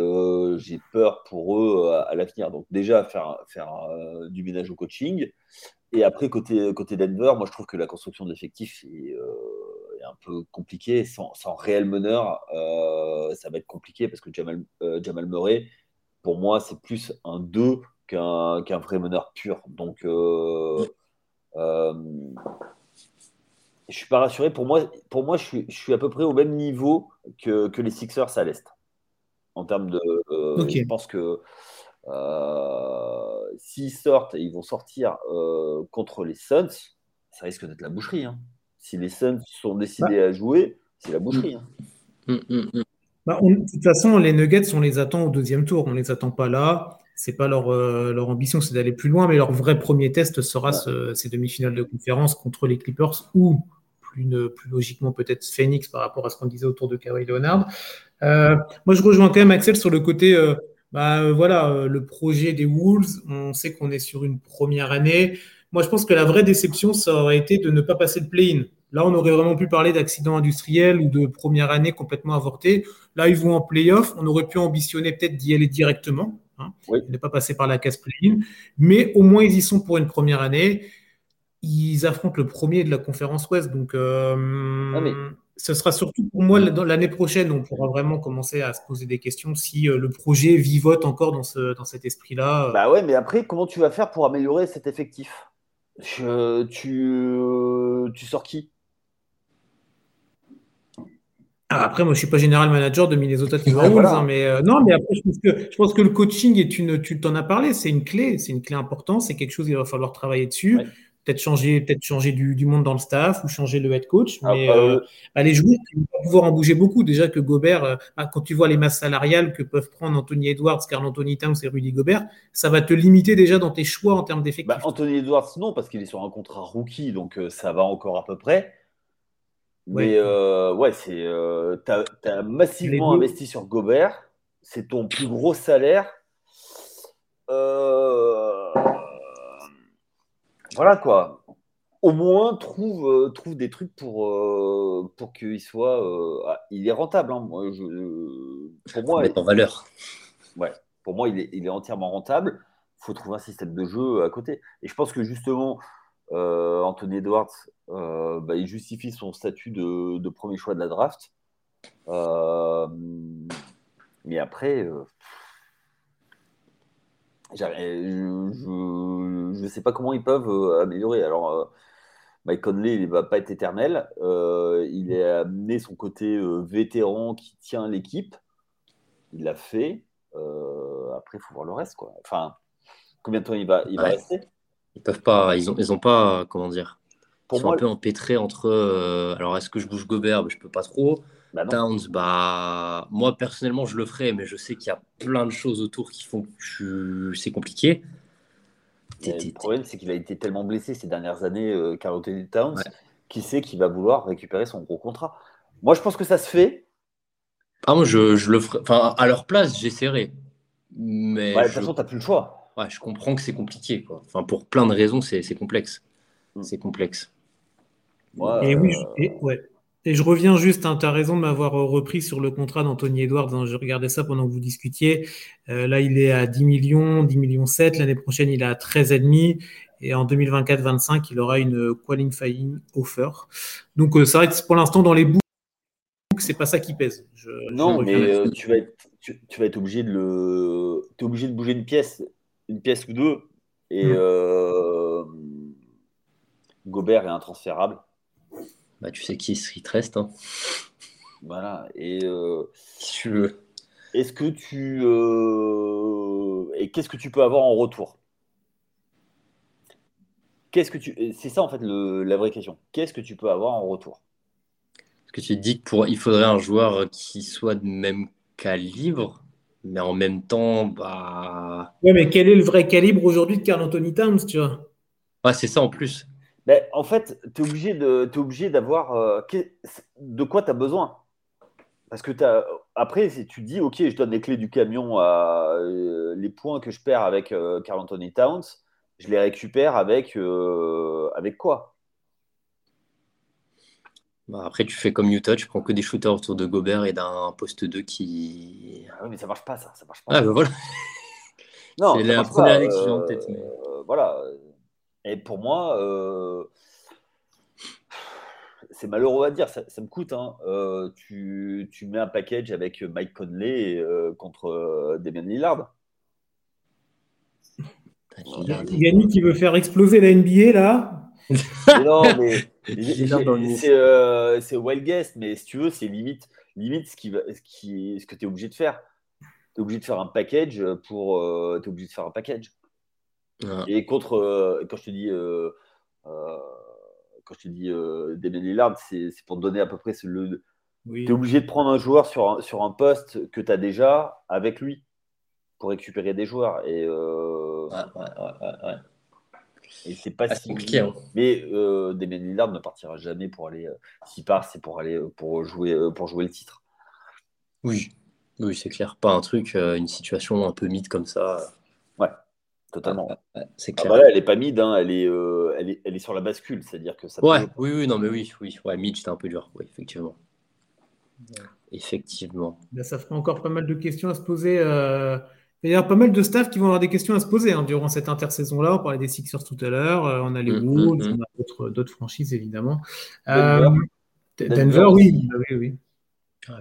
S2: j'ai peur pour eux à, l'avenir. Donc déjà, faire, faire du ménage au coaching. Et après, côté, côté Denver, moi je trouve que la construction de l'effectif est, un peu compliquée. Sans, sans réel meneur, ça va être compliqué parce que Jamal, Jamal Murray, pour moi, c'est plus un 2 qu'un vrai meneur pur. Donc, euh, euh, je suis pas rassuré. Pour moi, pour moi je, suis, je suis à peu près au même niveau que, que les Sixers à l'Est. En termes de. Euh, je pense que euh, s'ils sortent et ils vont sortir contre les Suns, ça risque d'être la boucherie. Hein. Si les Suns sont décidés bah. à jouer, c'est la boucherie. Hein.
S1: Mm, mm, mm. Bah, de toute façon, les Nuggets, on les attend au deuxième tour. On ne les attend pas là. C'est pas leur, euh, leur ambition, c'est d'aller plus loin, mais leur vrai premier test sera ces demi-finales de conférence contre les Clippers ou plus, plus logiquement peut-être Phoenix par rapport à ce qu'on disait autour de Kawhi Leonard. Euh, moi, je rejoins quand même Axel sur le côté, euh, bah, voilà, le projet des Wolves. On sait qu'on est sur une première année. Moi, je pense que la vraie déception, ça aurait été de ne pas passer de play-in. Là, on aurait vraiment pu parler d'accident industriel ou de première année complètement avortée. Là, ils vont en play-off. On aurait pu ambitionner peut-être d'y aller directement, hein, ne pas passer par la case play-in. Mais au moins, ils y sont pour une première année. Ils affrontent le premier de la conférence Ouest. Donc, euh, ah, ce sera surtout pour moi l'année prochaine, on pourra vraiment commencer à se poser des questions si euh, le projet vivote encore dans, ce, dans cet esprit-là.
S2: Bah ouais, mais après, comment tu vas faire pour améliorer cet effectif? Tu, tu sors qui?
S1: Ah, après, moi, je suis pas général manager de Minnesota Timberwolves, hein, mais euh, non, mais après, je pense, que, le coaching est une, tu t'en as parlé, c'est une clé, c'est une clé importante, c'est quelque chose qu'il va falloir travailler dessus. Peut-être changer, peut-être changer du, monde dans le staff ou changer le head coach. Ah, mais euh, bah, les joueurs, ils vont pouvoir en bouger beaucoup. Déjà que Gobert, euh, bah, quand tu vois les masses salariales que peuvent prendre Anthony Edwards, Carl Anthony Towns et Rudy Gobert, ça va te limiter déjà dans tes choix en termes d'effectifs.
S2: Bah, Anthony Edwards, non, parce qu'il est sur un contrat rookie, donc ça va encore à peu près. Mais euh, ouais, c'est euh, t'as as massivement investi sur Gobert, c'est ton plus gros salaire. Euh, voilà quoi. Au moins trouve, euh, trouve des trucs pour, pour qu'il soit. Ah, il est rentable. Hein. Moi, je, pour moi,
S3: en valeur.
S2: Ouais, pour moi, il est, il est entièrement rentable. Il faut trouver un système de jeu à côté. Et je pense que justement, euh, Anthony Edwards, euh, bah, il justifie son statut de, premier choix de la draft. Euh, mais après, je ne sais pas comment ils peuvent améliorer. Alors, Mike Conley, il ne va pas être éternel. il a amené son côté vétéran qui tient l'équipe. Il l'a fait. après, il faut voir le reste. Quoi. Enfin, combien de temps il va, il va rester?
S3: Ils peuvent pas, ils ont, ils ont pas, comment dire, ils sont un peu empêtrés entre. Euh, alors, est-ce que je bouge Gobert? Je peux pas trop. Bah Towns, bah, moi personnellement, je le ferai, mais je sais qu'il y a plein de choses autour qui font que c'est compliqué.
S2: Le problème, c'est qu'il a été tellement blessé ces dernières années, euh, Carl Towns, qui sait qu'il va vouloir récupérer son gros contrat. Moi, je pense que ça se fait.
S3: Ah, moi, je, je le ferai. Enfin, à leur place, j'essaierai. Mais
S2: de toute façon, tu n'as plus le choix
S3: ouais, je comprends que c'est compliqué. Quoi. Enfin, pour plein de raisons, c'est complexe. Mm. C'est complexe.
S1: et oui, et, ouais. Et je reviens juste, hein, tu as raison de m'avoir repris sur le contrat d'Anthony Edwards. Hein, je regardais ça pendant que vous discutiez. Euh, là, il est à 10 millions, 10 millions 7. L'année prochaine, il est à 13,5. Et en 2024-25, il aura une qualifying offer. Donc, euh, c'est vrai que pour l'instant, dans les boucles, c'est pas ça qui pèse.
S2: non, mais euh, tu, vas être, tu, vas être obligé de le. Es obligé de bouger une pièce une pièce ou deux. Et hmm. euh, Gobert est intransférable.
S3: Bah, tu sais qui est reste. Hein.
S2: Voilà. Et euh, tu veux. Est-ce que tu euh, et qu'est-ce que tu peux avoir en retour? Qu'est-ce que tu C'est ça en fait la vraie question. Qu'est-ce que tu peux avoir en retour?
S3: Est-ce que tu dis que pour il faudrait un joueur qui soit de même calibre mais en même temps, bah.
S1: Ouais, mais quel est le vrai calibre aujourd'hui de Carl Anthony Towns, tu vois?
S3: Ouais, c'est ça en plus.
S2: Ben, en fait, tu es obligé, de, es obligé d'avoir. Euh, de quoi tu as besoin Parce que as, après, si tu dis, OK, je donne les clés du camion à euh, les points que je perds avec euh, Carl Anthony Towns, je les récupère avec, avec quoi?
S3: Bah, Après, tu fais comme Utah, tu prends que des shooters autour de Gobert et d'un poste 2 qui.
S2: Ah oui, mais ça marche pas, ça. ça marche pas.
S3: Ah, bah voilà. C'est la première année que j'ai en tête. Mais...
S2: voilà. Et pour moi, euh, c'est malheureux à dire, ça, ça me coûte. Hein. Euh, tu, tu mets un package avec Mike Conley euh, contre euh, Damian Lillard.
S1: Yannick qui veut faire exploser la NBA là.
S2: Mais non, mais c'est euh, wild guess, mais si tu veux, c'est limite, limite ce, qui va, ce, qui, ce que tu es obligé de faire. Tu es obligé de faire un package pour. Euh, t'es obligé de faire un package.
S3: Ah.
S2: Et contre, euh, quand je te dis, euh, euh, quand je te dis euh, Damien Lillard, c'est c'est pour te donner à peu près ce- le.
S1: Oui.
S2: Tu es obligé de prendre un joueur sur un, sur un poste que tu as déjà avec lui pour récupérer des joueurs. Et, euh,
S3: Ouais, ouais, ouais, ouais, ouais.
S2: et c'est pas
S3: Ah,
S2: si
S3: compliqué. Hein.
S2: Mais euh, Damien Lillard ne partira jamais pour aller. euh, S'il part, c'est pour aller pour jouer euh, pour jouer le titre.
S3: Oui, oui, c'est clair. Pas un truc, euh, une situation un peu mythe comme ça.
S2: Totalement.
S3: C'est
S2: Ah
S3: clair.
S2: bah là, elle est pas mid, hein, elle, est, euh, elle, est, elle est sur la bascule, c'est-à-dire que ça peut-
S3: oui, oui, non, mais oui, oui. Ouais, mid, c'était un peu dur. Oui, effectivement. Effectivement.
S1: Là, ça fera encore pas mal de questions à se poser. euh, Il y a pas mal de staff qui vont avoir des questions à se poser hein, durant cette intersaison-là. On parlait des Sixers tout à l'heure. euh, on a les
S3: Mm,
S1: Wolves,
S3: mm, mm.
S1: on a d'autres- franchises évidemment.
S2: Denver.
S1: Euh, oui, oui, oui.
S3: Ah.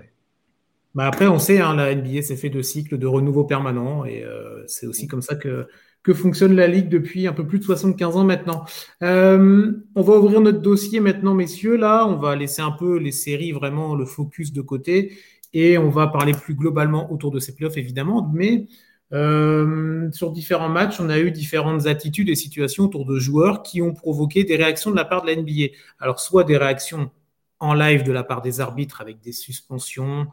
S1: Bah après, on sait, hein, la NBA, c'est fait de cycles de renouveau permanent et euh, c'est aussi comme ça que, que fonctionne la Ligue depuis un peu plus de 75 ans maintenant. Euh, on va ouvrir notre dossier maintenant, messieurs. Là, on va laisser un peu les séries, vraiment le focus de côté et on va parler plus globalement autour de ces playoffs, évidemment. Mais euh, sur différents matchs, on a eu différentes attitudes et situations autour de joueurs qui ont provoqué des réactions de la part de la NBA. Alors, soit des réactions en live de la part des arbitres avec des suspensions,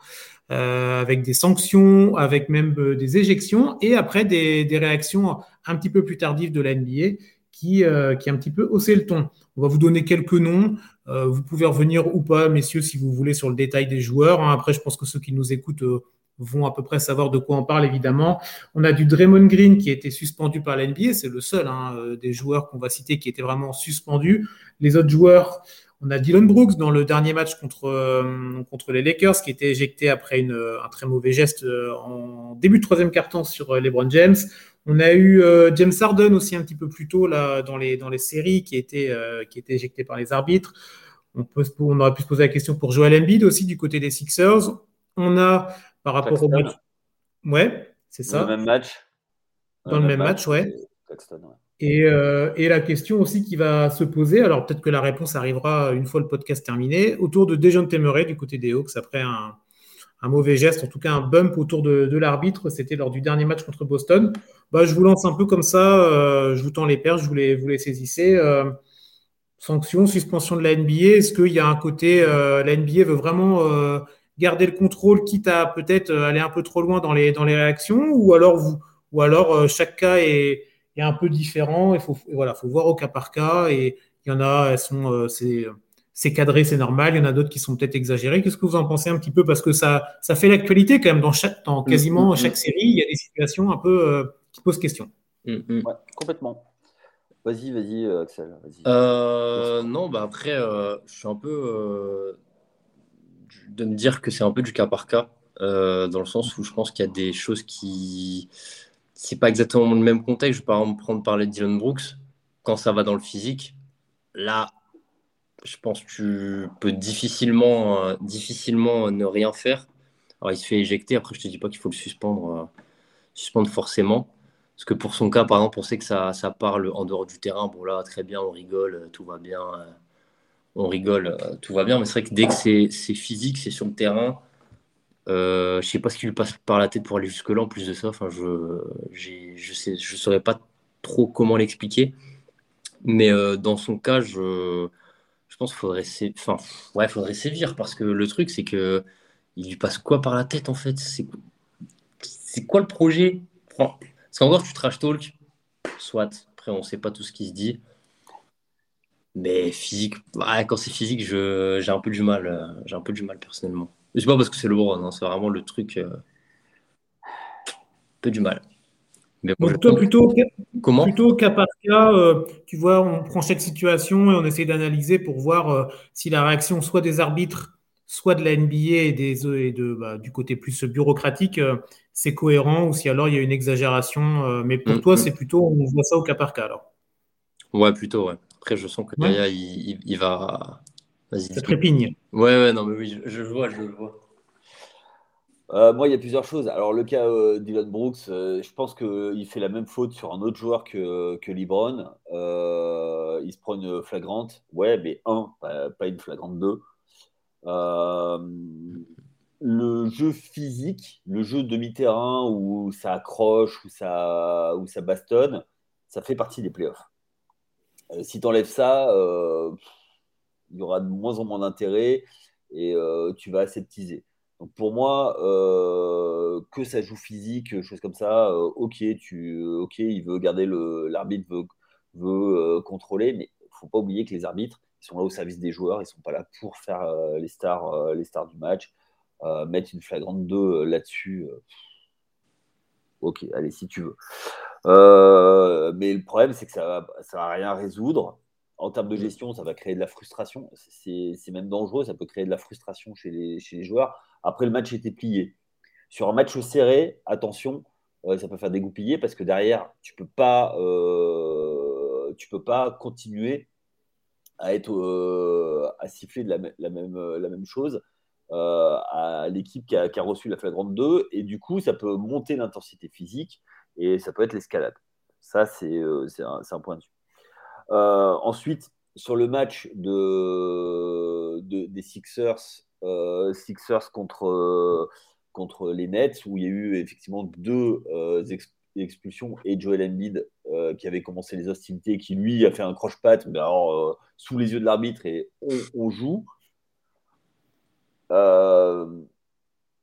S1: euh, avec des sanctions, avec même euh, des éjections, et après des, réactions un petit peu plus tardives de la NBA qui, euh, qui a un petit peu haussé le ton. On va vous donner quelques noms. Vous pouvez revenir ou pas, messieurs, si vous voulez, sur le détail des joueurs. hein. Après, je pense que ceux qui nous écoutent vont à peu près savoir de quoi on parle, évidemment. On a du Draymond Green qui a été suspendu par la NBA. C'est le seul hein, des joueurs qu'on va citer qui était vraiment suspendu. Les autres joueurs, on a Dylan Brooks dans le dernier match contre, euh, contre les Lakers qui était éjecté après une, un très mauvais geste euh, en début de troisième quart-temps sur euh, LeBron James. On a eu euh, James Harden aussi un petit peu plus tôt là, dans, les, dans les séries qui était, euh, qui était éjecté par les arbitres. On, peut, se- on aurait pu se poser la question pour Joel Embiid aussi du côté des Sixers. On a par rapport au match. Ouais, c'est
S2: Dans le
S1: ça.
S2: même match.
S1: Dans le même match, ouais.
S2: c'est Claxton, ouais.
S1: Et, euh, et la question aussi qui va se poser, alors peut-être que la réponse arrivera une fois le podcast terminé, autour de Dejon Temeray du côté des Hawks après un, mauvais geste, en tout cas un bump autour de, l'arbitre. C'était lors du dernier match contre Boston. Bah, je vous lance un peu comme ça, euh, je vous tends les perches, je vous les, vous les saisissez. Euh, sanction, suspension de la NBA, est-ce qu'il y a un côté, euh, la NBA veut vraiment garder le contrôle, quitte à peut-être aller un peu trop loin dans les, réactions, ou alors, ou alors chaque cas est, est un peu différent, il faut, voilà, faut voir au cas par cas, et il y en a, elles sont, euh, c'est, c'est cadré, c'est normal, il y en a d'autres qui sont peut-être exagérés. Qu'est-ce que vous en pensez un petit peu? Parce que ça, ça fait l'actualité quand même, dans, chaque, dans quasiment
S2: Mm, mm,
S1: chaque série, il y a des situations un peu euh, qui posent question.
S3: Mm, mm.
S2: Ouais, complètement. Vas-y, vas-y, euh, Axel. Vas-y.
S3: Euh, non, bah après, euh, je suis un peu euh, de me dire que c'est un peu du cas par cas, euh, dans le sens où je pense qu'il y a des choses qui. C'est pas exactement le même contexte. Je vais par exemple prendre parler de Dylan Brooks. Quand ça va dans le physique, là, je pense que tu peux difficilement, euh, difficilement ne rien faire. Alors, il se fait éjecter. Après, je te dis pas qu'il faut le suspendre, euh, suspendre forcément. Parce que pour son cas, par exemple, on sait que ça, ça parle en dehors du terrain. Bon, là, très bien, on rigole, euh, tout va bien. on rigole, tout va bien. Mais c'est vrai que dès que c'est physique, c'est sur le terrain, euh, je sais pas ce qui lui passe par la tête pour aller jusque-là. En plus de ça, enfin, je je sais, je saurais pas trop comment l'expliquer. Mais euh, dans son cas, je, je pense qu'il faudrait, enfin, ouais, faudrait sévir parce que le truc, c'est que il lui passe quoi par la tête en fait? C'est quoi le projet? Enfin, Parce qu'encore, tu trash talk, soit. Après, on sait pas tout ce qui se dit. Mais physique, ouais, quand c'est physique, j'ai un peu du mal. euh, J'ai un peu du mal personnellement. Mais C'est pas parce que c'est le LeBron, hein, c'est vraiment le truc. euh, peu du mal. Mais bon,
S1: Donc toi, plutôt,
S3: Comment?
S1: Plutôt cas par cas, euh, tu vois, on prend chaque situation et on essaie d'analyser pour voir euh, si la réaction soit des arbitres, soit de la NBA et, des, et de, bah, du côté plus bureaucratique, c'est cohérent ou si alors il y a une exagération. mais pour mm, toi, mm. c'est plutôt, on voit ça au cas par cas alors.
S3: Ouais, plutôt, ouais. Après, je sens que derrière, il, il, va.
S1: Ça trépigne.
S3: Ouais, ouais, non, mais oui, je, le vois, je le vois.
S2: Euh, moi, il y a plusieurs choses. Alors, le cas euh, Dylan Brooks, euh, je pense qu'il fait la même faute sur un autre joueur que, que Libron. il se prend une flagrante. Ouais, mais un, pas, une flagrante deux. le jeu physique, le jeu demi-terrain où ça accroche, où ça, où ça bastonne, ça fait partie des playoffs. si tu enlèves ça, il y aura de moins en moins d'intérêt et euh, tu vas aseptiser. Donc pour moi, euh, que ça joue physique, choses comme ça, euh, ok, tu, ok, il veut garder le, l'arbitre veut, veut contrôler, mais faut pas oublier que les arbitres, ils sont là au service des joueurs, ils sont pas là pour faire les stars, les stars du match. mettre une flagrante 2 là-dessus, ok, allez si tu veux. mais le problème, c'est que ça ça va rien résoudre en termes de mm. gestion, ça va créer de la frustration. C'est même dangereux, ça peut créer de la frustration chez les, chez les joueurs. Après, le match était plié. Sur un match serré, attention, euh, ça peut faire dégoupiller parce que derrière, tu peux pas, euh, tu peux pas continuer à être euh, à siffler de la, la, même, la même chose à l'équipe qui a, qui a, reçu la flagrante 2 et du coup, ça peut monter l'intensité physique et ça peut être l'escalade. Ça, c'est un, un point de vue. Euh, ensuite, sur le match de, des Sixers, euh, Sixers contre, contre les Nets, où il y a eu effectivement deux euh, expulsions et Joel Embiid qui avait commencé les hostilités, qui lui a fait un croche-patte, alors sous les yeux de l'arbitre et on, joue.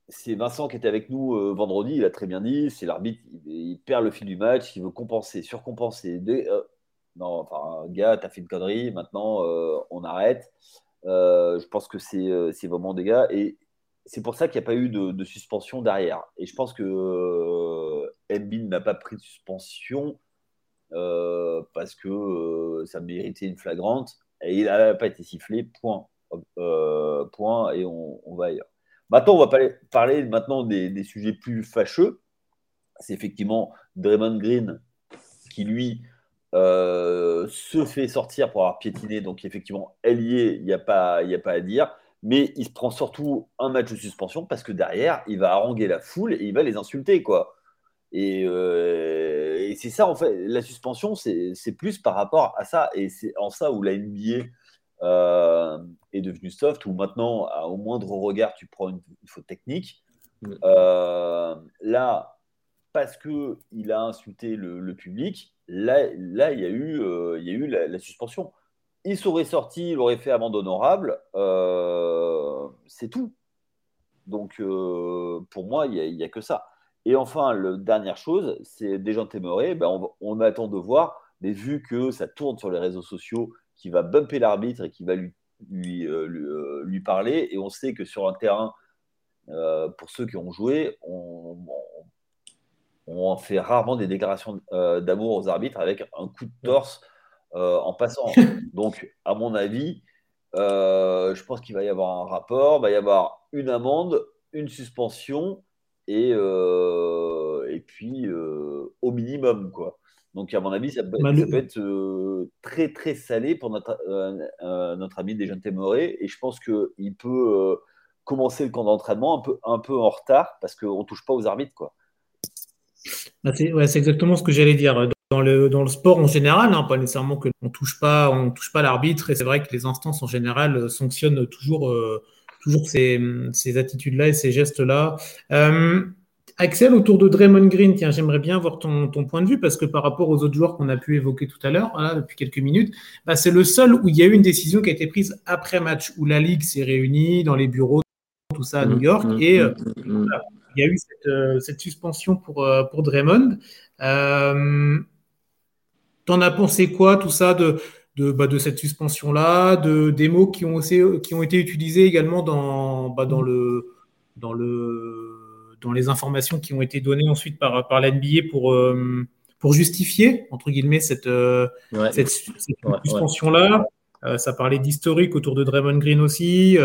S2: c'est Vincent qui était avec nous vendredi, il a très bien dit, c'est l'arbitre, il, perd le fil du match, il veut compenser, surcompenser non, enfin, gars, t'as fait une connerie, maintenant euh, on arrête. Euh, je pense que euh, c'est vraiment des gars. Et c'est pour ça qu'il n'y a pas eu de, suspension derrière. Et je pense que euh, n'a pas pris de suspension parce que ça méritait une flagrante. Et il n'a pas été sifflé, point. point, et on, va ailleurs. Maintenant, on va parler, parler maintenant des, des, sujets plus fâcheux. C'est effectivement Draymond Green qui, lui, euh, se fait sortir pour avoir piétiné, donc effectivement, ailier, il n'y a, pas, a pas à dire. Mais il se prend surtout un match de suspension parce que derrière, il va haranguer la foule et il va les insulter, quoi. Et, euh, c'est ça, en fait, la suspension, c'est plus par rapport à ça. Et c'est en ça où la NBA euh, est devenue soft, où maintenant, au moindre regard, tu prends une, faute technique. Là, parce qu'il a insulté le public, Là, là il y a eu, euh, il y a eu la, suspension. Il serait sorti, il aurait fait amende honorable, euh, c'est tout. Donc, euh, pour moi, il n'y a, que ça. Et enfin, la dernière chose, c'est des gens témorés, ben on, attend de voir, mais vu que ça tourne sur les réseaux sociaux, qui va bumper l'arbitre et qui va lui, parler, et on sait que sur un terrain, pour ceux qui ont joué, on fait rarement des déclarations euh, d'amour aux arbitres avec un coup de torse euh, en passant. Donc, à mon avis, euh, je pense qu'il va y avoir un rapport, il va y avoir une amende, une suspension et, et puis au minimum, quoi. Donc, à mon avis, ça peut, être très, très salé pour notre, notre ami Desjeunes Témoré. Et je pense qu'il peut commencer le camp d'entraînement un peu, un peu en retard parce qu'on ne touche pas aux arbitres, quoi.
S1: Bah, c'est exactement ce que j'allais dire. Dans le, dans le sport en général, hein, pas nécessairement que on touche pas, on touche pas l'arbitre, et c'est vrai que les instances en général euh, sanctionnent toujours, euh, toujours ces, ces attitudes-là et ces gestes-là. Euh, Axel, autour de Draymond Green, tiens, j'aimerais bien voir ton, ton, point de vue parce que par rapport aux autres joueurs qu'on a pu évoquer tout à l'heure, depuis quelques minutes, bah, c'est le seul où il y a eu une décision qui a été prise après match, où la ligue s'est réunie dans les bureaux, tout ça à New York, mmh, mmh, et mmh, il y a eu cette, euh, suspension pour, euh, pour Draymond. Euh, T'en as pensé quoi, tout ça, de, de, bah, de cette suspension-là, de, des mots qui ont, aussi, qui ont été utilisés également dans, bah, dans, le, dans, le, dans les informations qui ont été données ensuite par, par l'NBA pour, euh, pour justifier, entre guillemets, cette, cette, suspension-là. ça parlait d'historique autour de Draymond Green aussi.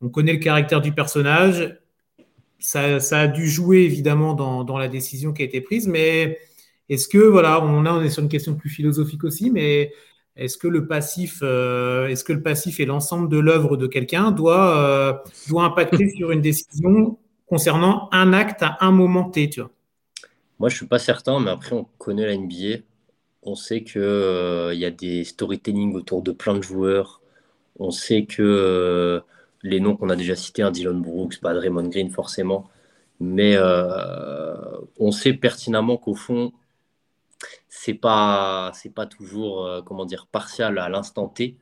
S1: on connaît le caractère du personnage. Ça, ça a dû jouer évidemment dans, dans, la décision qui a été prise, mais est-ce que, voilà, on, on est sur une question plus philosophique aussi, mais est-ce que le passif, euh, est-ce que le passif et l'ensemble de l'œuvre de quelqu'un doit, euh, doit impacter sur une décision concernant un acte à un moment T, tu vois?
S3: Moi, je suis pas certain, mais après, on connaît la NBA. On sait qu'il euh, y a des storytelling autour de plein de joueurs. On sait que les noms qu'on a déjà cités, un hein, Dylan Brooks, pas Draymond Green forcément, mais on sait pertinemment qu'au fond, c'est pas c'est pas toujours euh, comment dire partial à l'instant T.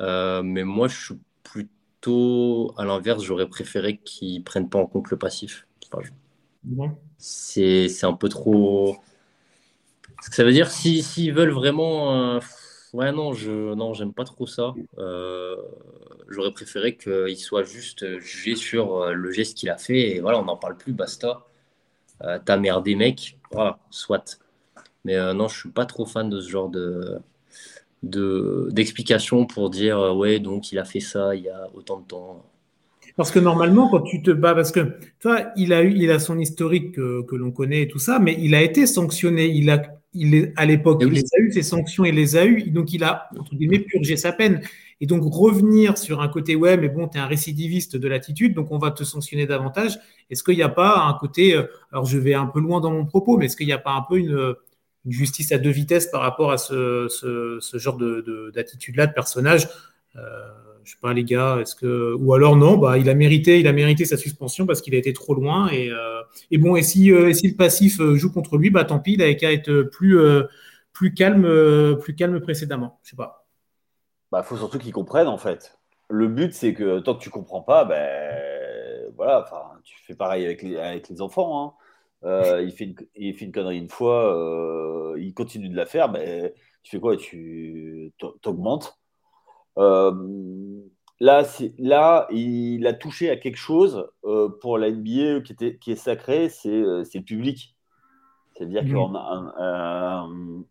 S3: Euh, mais moi, je suis plutôt à l'inverse. J'aurais préféré qu'ils prennent pas en compte le passif. C'est un peu trop. Ce que ça veut dire, s'ils si, veulent vraiment. Euh, ouais, non, je non, j'aime pas trop ça. J'aurais préféré qu'il soit juste jugé sur le geste qu'il a fait. Et voilà, on n'en parle plus, basta. T'as merdé, mec. Voilà, soit. Mais euh, non, je suis pas trop fan de ce genre de d'explication pour dire euh, ouais donc il a fait ça il y a autant de temps.
S1: Parce que normalement, quand tu te bats, parce que toi, il a eu, il a son historique que, que l'on connaît et tout ça, mais il a été sanctionné. Il a, il est à l'époque, il les a eu ses sanctions, il les a eu, donc il a entre guillemets purgé sa peine. Et donc revenir sur un côté ouais, mais bon, tu es un récidiviste de l'attitude, donc on va te sanctionner davantage. Est-ce qu'il n'y a pas un côté, euh, alors je vais un peu loin dans mon propos, mais est-ce qu'il n'y a pas un peu une une justice à deux vitesses par rapport à ce, ce, genre d'attitude-là, de, personnage. Euh, je sais pas, les gars, est-ce que. Ou alors non, bah, il, a mérité, il a mérité sa suspension parce qu'il a été trop loin. Et, euh, bon, et si, euh, le passif euh, joue contre lui, bah, tant pis, il a qu'à être plus, plus, calme, plus calme précédemment. Je sais pas.
S2: Bah, faut surtout qu'il comprenne, en fait. Le but, c'est que tant que tu comprends pas, ben voilà, tu fais pareil avec les, enfants. Hein. Euh, il, fait une, il fait une connerie une fois, euh, il continue de la faire, ben, tu fais quoi? Tu t'augmentes. Euh, là, là, il a touché à quelque chose pour la NBA qui, était, qui est sacré, c'est le public. C'est-à-dire mmh. que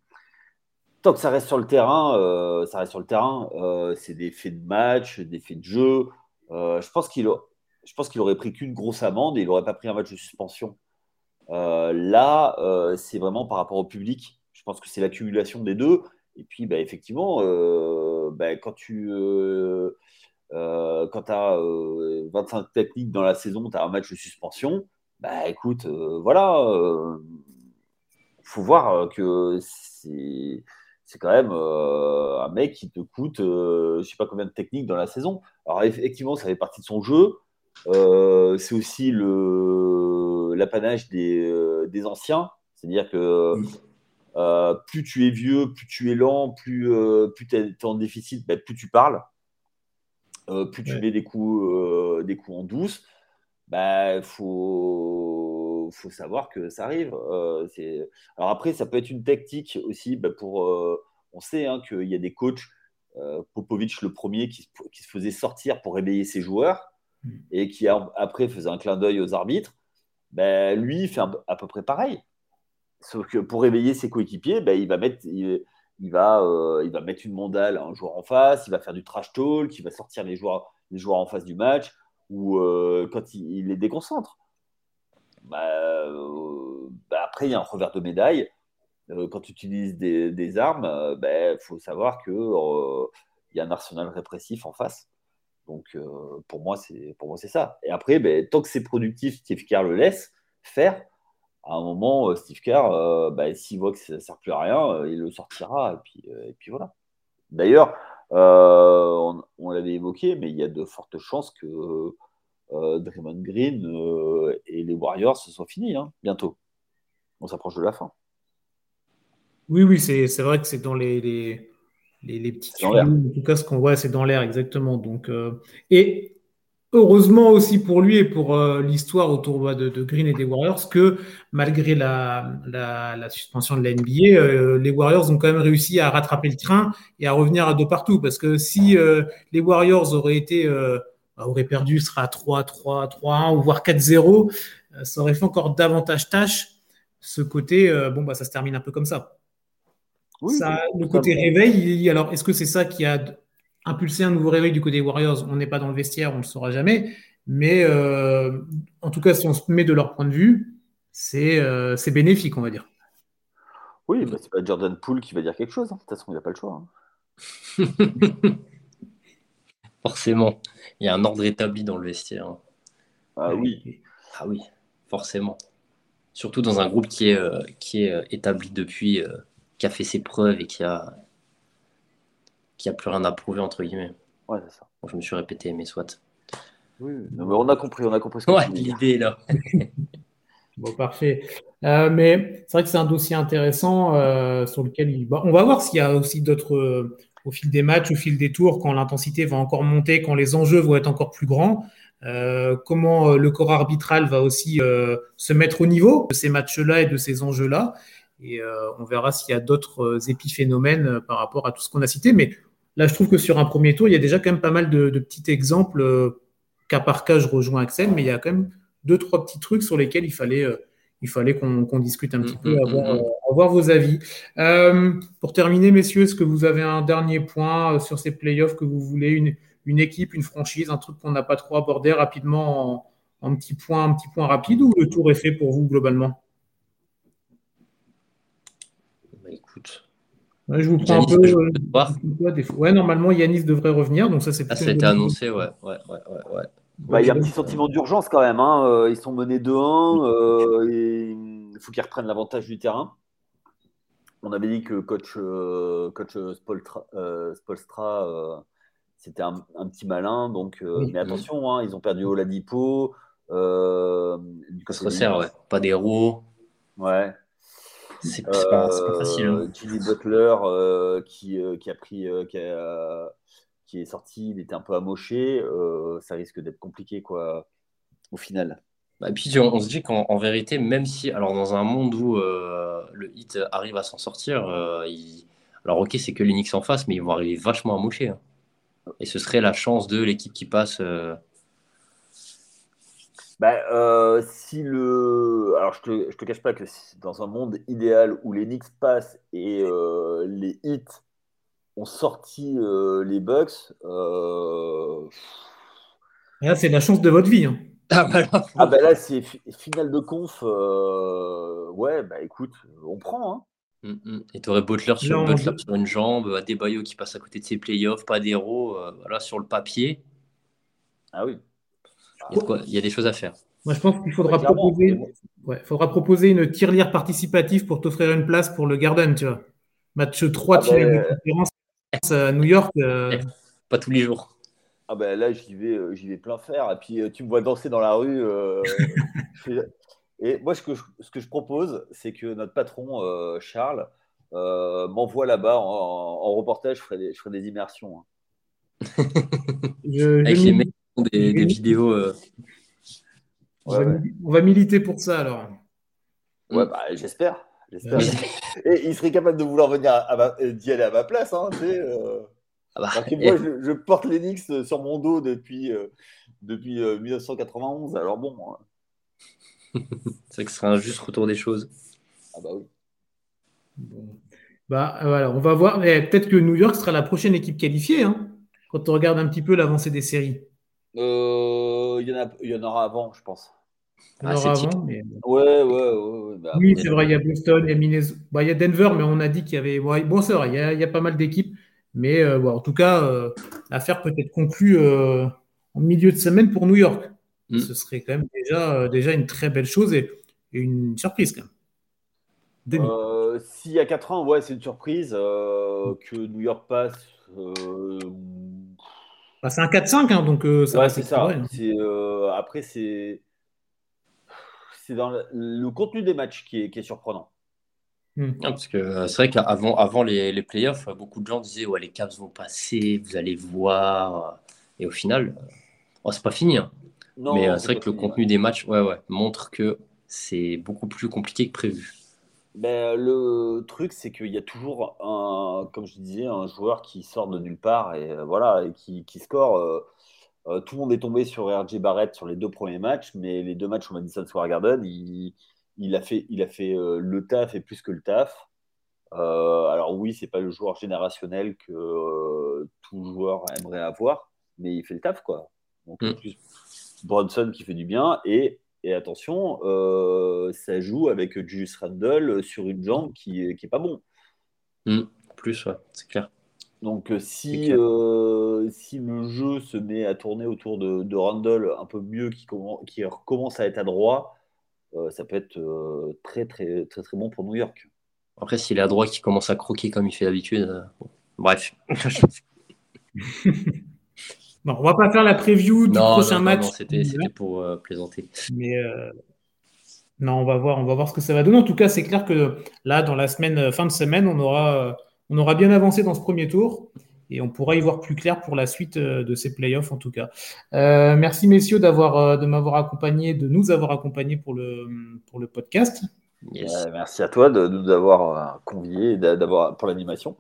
S2: tant que ça reste sur le terrain, ça reste sur le terrain. c'est des faits de match, des faits de jeu. je pense qu'il je pense qu'il aurait pris qu'une grosse amende et il n'aurait pas pris un match de suspension. Euh, là, euh, c'est vraiment par rapport au public. Je pense que c'est l'accumulation des deux. Et puis, bah, effectivement, euh, bah, quand tu quand as 25 techniques dans la saison, tu as un match de suspension, bah écoute, voilà, il faut voir que c'est quand même un mec qui te coûte, je sais pas combien de techniques dans la saison. Alors effectivement, ça fait partie de son jeu. c'est aussi l'apanage des, euh, des, anciens. C'est-à-dire que euh, plus tu es vieux, plus tu es lent, plus, euh, plus tu es, en déficit, bah, plus tu parles, plus tu mets des coups, des coups en douce. Il bah, faut, faut savoir que ça arrive. Alors après, ça peut être une tactique aussi bah, pour. on sait hein, qu'il y a des coachs, Popovic le premier, qui, qui, se faisait sortir pour réveiller ses joueurs mm. et qui après faisait un clin d'œil aux arbitres ben, lui, il fait à peu près pareil. Sauf que pour réveiller ses coéquipiers, ben, il, va mettre, il, va, euh, il va mettre une mandale à un joueur en face, il va faire du trash talk, il va sortir les joueurs, les joueurs en face du match, ou euh, quand il, les déconcentre. Ben, euh, ben, après, il y a un revers de médaille. quand tu utilises des, armes, il faut savoir qu'il y a un arsenal répressif en face. Donc, pour moi, c'est ça. Et après, tant que c'est productif, Steve Kerr le laisse faire. À un moment, euh, Steve Kerr, euh, ben, s'il voit que ça ne sert plus à rien, il le sortira. Et puis, et puis voilà. D'ailleurs, on, l'avait évoqué, mais il y a de fortes chances que Draymond Green et les Warriors se soient finis hein, bientôt. On s'approche de la fin.
S1: Oui, oui, c'est vrai que c'est dans les les, les petites en tout cas, ce qu'on voit, c'est dans l'air, exactement. Donc, euh, et heureusement aussi pour lui et pour euh, l'histoire autour bah, de, Green et des Warriors que malgré la, la, suspension de la NBA, euh, les Warriors ont quand même réussi à rattraper le train et à revenir à deux partout. Parce que si les Warriors auraient été bah, auraient perdu, sera 3, 3, 3, 1 ou voire 4-0, ça aurait fait encore davantage tâche ce côté, bon, bah, ça se termine un peu comme ça. ça le côté réveil, alors est-ce que c'est ça qui a impulsé un nouveau réveil du côté des Warriors On n'est pas dans le vestiaire, on ne le saura jamais. Mais en tout cas, si on se met de leur point de vue, c'est bénéfique, on va dire.
S2: Oui, bah, c'est pas Jordan Poole qui va dire quelque chose. Hein. De toute façon, il n'a pas le choix. Hein.
S3: forcément, il y a un ordre établi dans le vestiaire. Hein.
S2: Ah oui.
S3: Ah oui, forcément. Surtout dans un groupe qui est, euh, qui est euh, établi depuis, euh, qui a fait ses preuves et qui a, qui a plus rien à prouver, entre guillemets.
S2: Ouais, c'est ça.
S3: je me suis répété, mais soit.
S2: Oui, on a compris, on a compris ce
S3: que ouais, l'idée là.
S1: Bon, parfait. Euh, mais c'est vrai que c'est un dossier intéressant euh, sur lequel il... on va voir s'il y a aussi d'autres, euh, au fil des matchs, au fil des tours, quand l'intensité va encore monter, quand les enjeux vont être encore plus grands, comment le corps arbitral va aussi se mettre au niveau de ces matchs-là et de ces enjeux-là. Et on verra s'il y a d'autres épiphénomènes par rapport à tout ce qu'on a cité. Mais là, je trouve que sur un premier tour, il y a déjà quand même pas mal de, de petits exemples. cas par cas, je rejoins Axel, mais il y a quand même deux, trois petits trucs sur lesquels il fallait, euh, il fallait qu'on discute un petit mm, peu, mm, avoir, mm, euh, avoir vos avis. Euh, pour terminer, messieurs, est-ce que vous avez un dernier point sur ces playoffs que vous voulez? Une, une équipe, une franchise, un truc qu'on n'a pas trop abordé rapidement en, en petit point, un petit point rapide ou le tour est fait pour vous globalement
S3: bah, Écoute.
S1: Je vous prends un peu. Euh, ouais, normalement, Yanis devrait revenir. Donc ça, c'est
S3: ah, ça a été annoncé, ouais, ouais, ouais, ouais.
S2: Bah, il y a un petit sentiment d'urgence quand même. Hein. Euh, ils sont menés 2-1. Euh, il faut qu'ils reprennent l'avantage du terrain. On avait dit que coach, euh, coach Spolstra, c'était un, petit malin. Donc, mais attention, hein, ils ont perdu Oladipo. Euh,
S3: se ouais. Pas d'héros.
S2: Ouais.
S3: C'est pas, facile. Hein.
S2: Jimmy Butler qui, qui, a pris. Qui a, qui est sorti, il était un peu amoché, euh, ça risque d'être compliqué quoi, au final.
S3: Bah, et puis on, se dit qu'en vérité, même si, alors dans un monde où euh, le hit arrive à s'en sortir, euh, alors ok, c'est que l'Unix en face, mais ils vont arriver vachement amochés. Hein. Et ce serait la chance de l'équipe qui passe.
S2: Bah, si le. Alors, je te, je te cache pas que dans un monde idéal où les Knicks passent et les hits ont sorti euh, les Bucks. Euh,
S1: là, c'est la chance de votre vie. Hein.
S2: Ah, bah là, ah, bah c'est finale de conf. Euh, ouais, bah écoute, on prend. Hein.
S3: Mm, mm. Et tu aurais Butler, sur, Butler sur, une jambe, Adebayo qui passe à côté de ses playoffs, pas d'héros, voilà, sur le papier.
S2: Ah oui.
S3: Il y, a des choses à faire.
S1: Moi, je pense qu'il faudra, proposer... ouais, faudra proposer une tirelire participative pour t'offrir une place pour le Garden, tu vois. Match 3 ah de de conférence à New York. Euh,
S3: pas tous les jours.
S2: Ah ben là, j'y vais, euh, j'y vais plein faire. Et puis, euh, tu me vois danser dans la rue. et moi, ce que je, ce que je propose, c'est que notre patron, Charles, m'envoie là-bas en, reportage. Je ferai des, je ferai des immersions. Hein.
S3: Avec les mecs des, des vidéos.
S1: On va militer pour ça alors.
S2: Ouais, bah, j'espère. Et il serait capable de vouloir venir d'y aller à ma place. Hein, euh. ah bah, moi, je, porte l'Enix sur mon dos depuis, euh, depuis 1991. Euh, alors bon.
S3: Hein. C'est que ce serait un juste retour des choses.
S2: Ah bah oui.
S1: Bah voilà, on va voir. Peut-être que New York sera la prochaine équipe qualifiée. Hein, quand on regarde un petit peu l'avancée des séries.
S2: Il y, y en aura avant, je pense.
S1: Ah, avant, mais...
S2: Ouais, ouais, ouais.
S1: Bah, oui, c'est vrai, il y a Boston, il y a Minnesota, bah, il y a Denver, mais on a dit qu'il y avait. Bon, c'est vrai, il y, a, il y, a, pas mal d'équipes, mais euh, bon, en tout cas, euh, l'affaire peut être conclue euh, en milieu de semaine pour New York. Mm. Ce serait quand même déjà, déjà une très belle chose et, une surprise quand
S2: même. S'il y a 4 ans, ouais, c'est une surprise que New York passe.
S1: Bah, c'est un 4-5, hein, donc ça
S2: ouais, c'est ça. Hein. après, c'est c'est dans le, contenu des matchs qui est, surprenant.
S3: Hmm. parce que euh, c'est vrai qu'avant avant les, les, playoffs, beaucoup de gens disaient ouais, les Cavs vont passer, vous allez voir. Et au final, euh, oh, c'est pas fini. Hein. Mais euh, c'est vrai que le contenu des matchs ouais, ouais, montre que c'est beaucoup plus compliqué que prévu.
S2: Ben, le truc, c'est qu'il y a toujours, un, comme je disais, un joueur qui sort de nulle part et, voilà, et qui, qui score. Euh, tout le monde est tombé sur RJ Barrett sur les deux premiers matchs, mais les deux matchs au Madison Square Garden, il, il a fait, il a fait le taf et plus que le taf. alors oui, c'est pas le joueur générationnel que tout joueur aimerait avoir, mais il fait le taf quoi. Donc mm. plus Bronson qui fait du bien et, et attention, ça joue avec Julius Randle sur une jambe qui est, qui est pas bon.
S3: Mm. Plus, ouais, c'est clair.
S2: Donc si, euh, si le jeu se met à tourner autour de, de Randall un peu mieux, qui, qui commence à être à droit, euh, ça peut être euh, très, très très très bon pour New York.
S3: Après, s'il est à droit, qui commence à croquer comme il fait d'habitude, bref.
S1: bon, on va pas faire la preview du prochain match. Non,
S3: c'était pour plaisanter.
S1: Mais non, on va voir, on va voir ce que ça va donner. En tout cas, c'est clair que là, dans la semaine, fin de semaine, on aura on aura bien avancé dans ce premier tour et on pourra y voir plus clair pour la suite euh, de ces playoffs en tout cas. Euh, merci messieurs d'avoir euh, de m'avoir accompagné, de nous avoir accompagnés pour le pour le podcast.
S2: merci à toi de, nous avoir conviés d'avoir pour l'animation.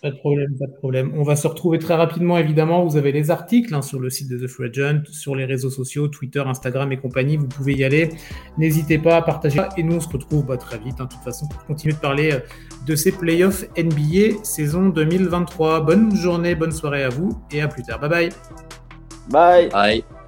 S1: Pas de problème, pas de problème. On va se retrouver très rapidement, évidemment. Vous avez les articles hein, sur le site de The Free Agent, sur les réseaux sociaux, Twitter, Instagram et compagnie. Vous pouvez y aller. N'hésitez pas à partager. Et nous, on se retrouve bah, très vite, hein, de toute façon, pour continuer de parler euh, de ces playoffs NBA saison 2023. Bonne journée, bonne soirée à vous et à plus tard. Bye bye.
S2: Bye.
S3: Bye.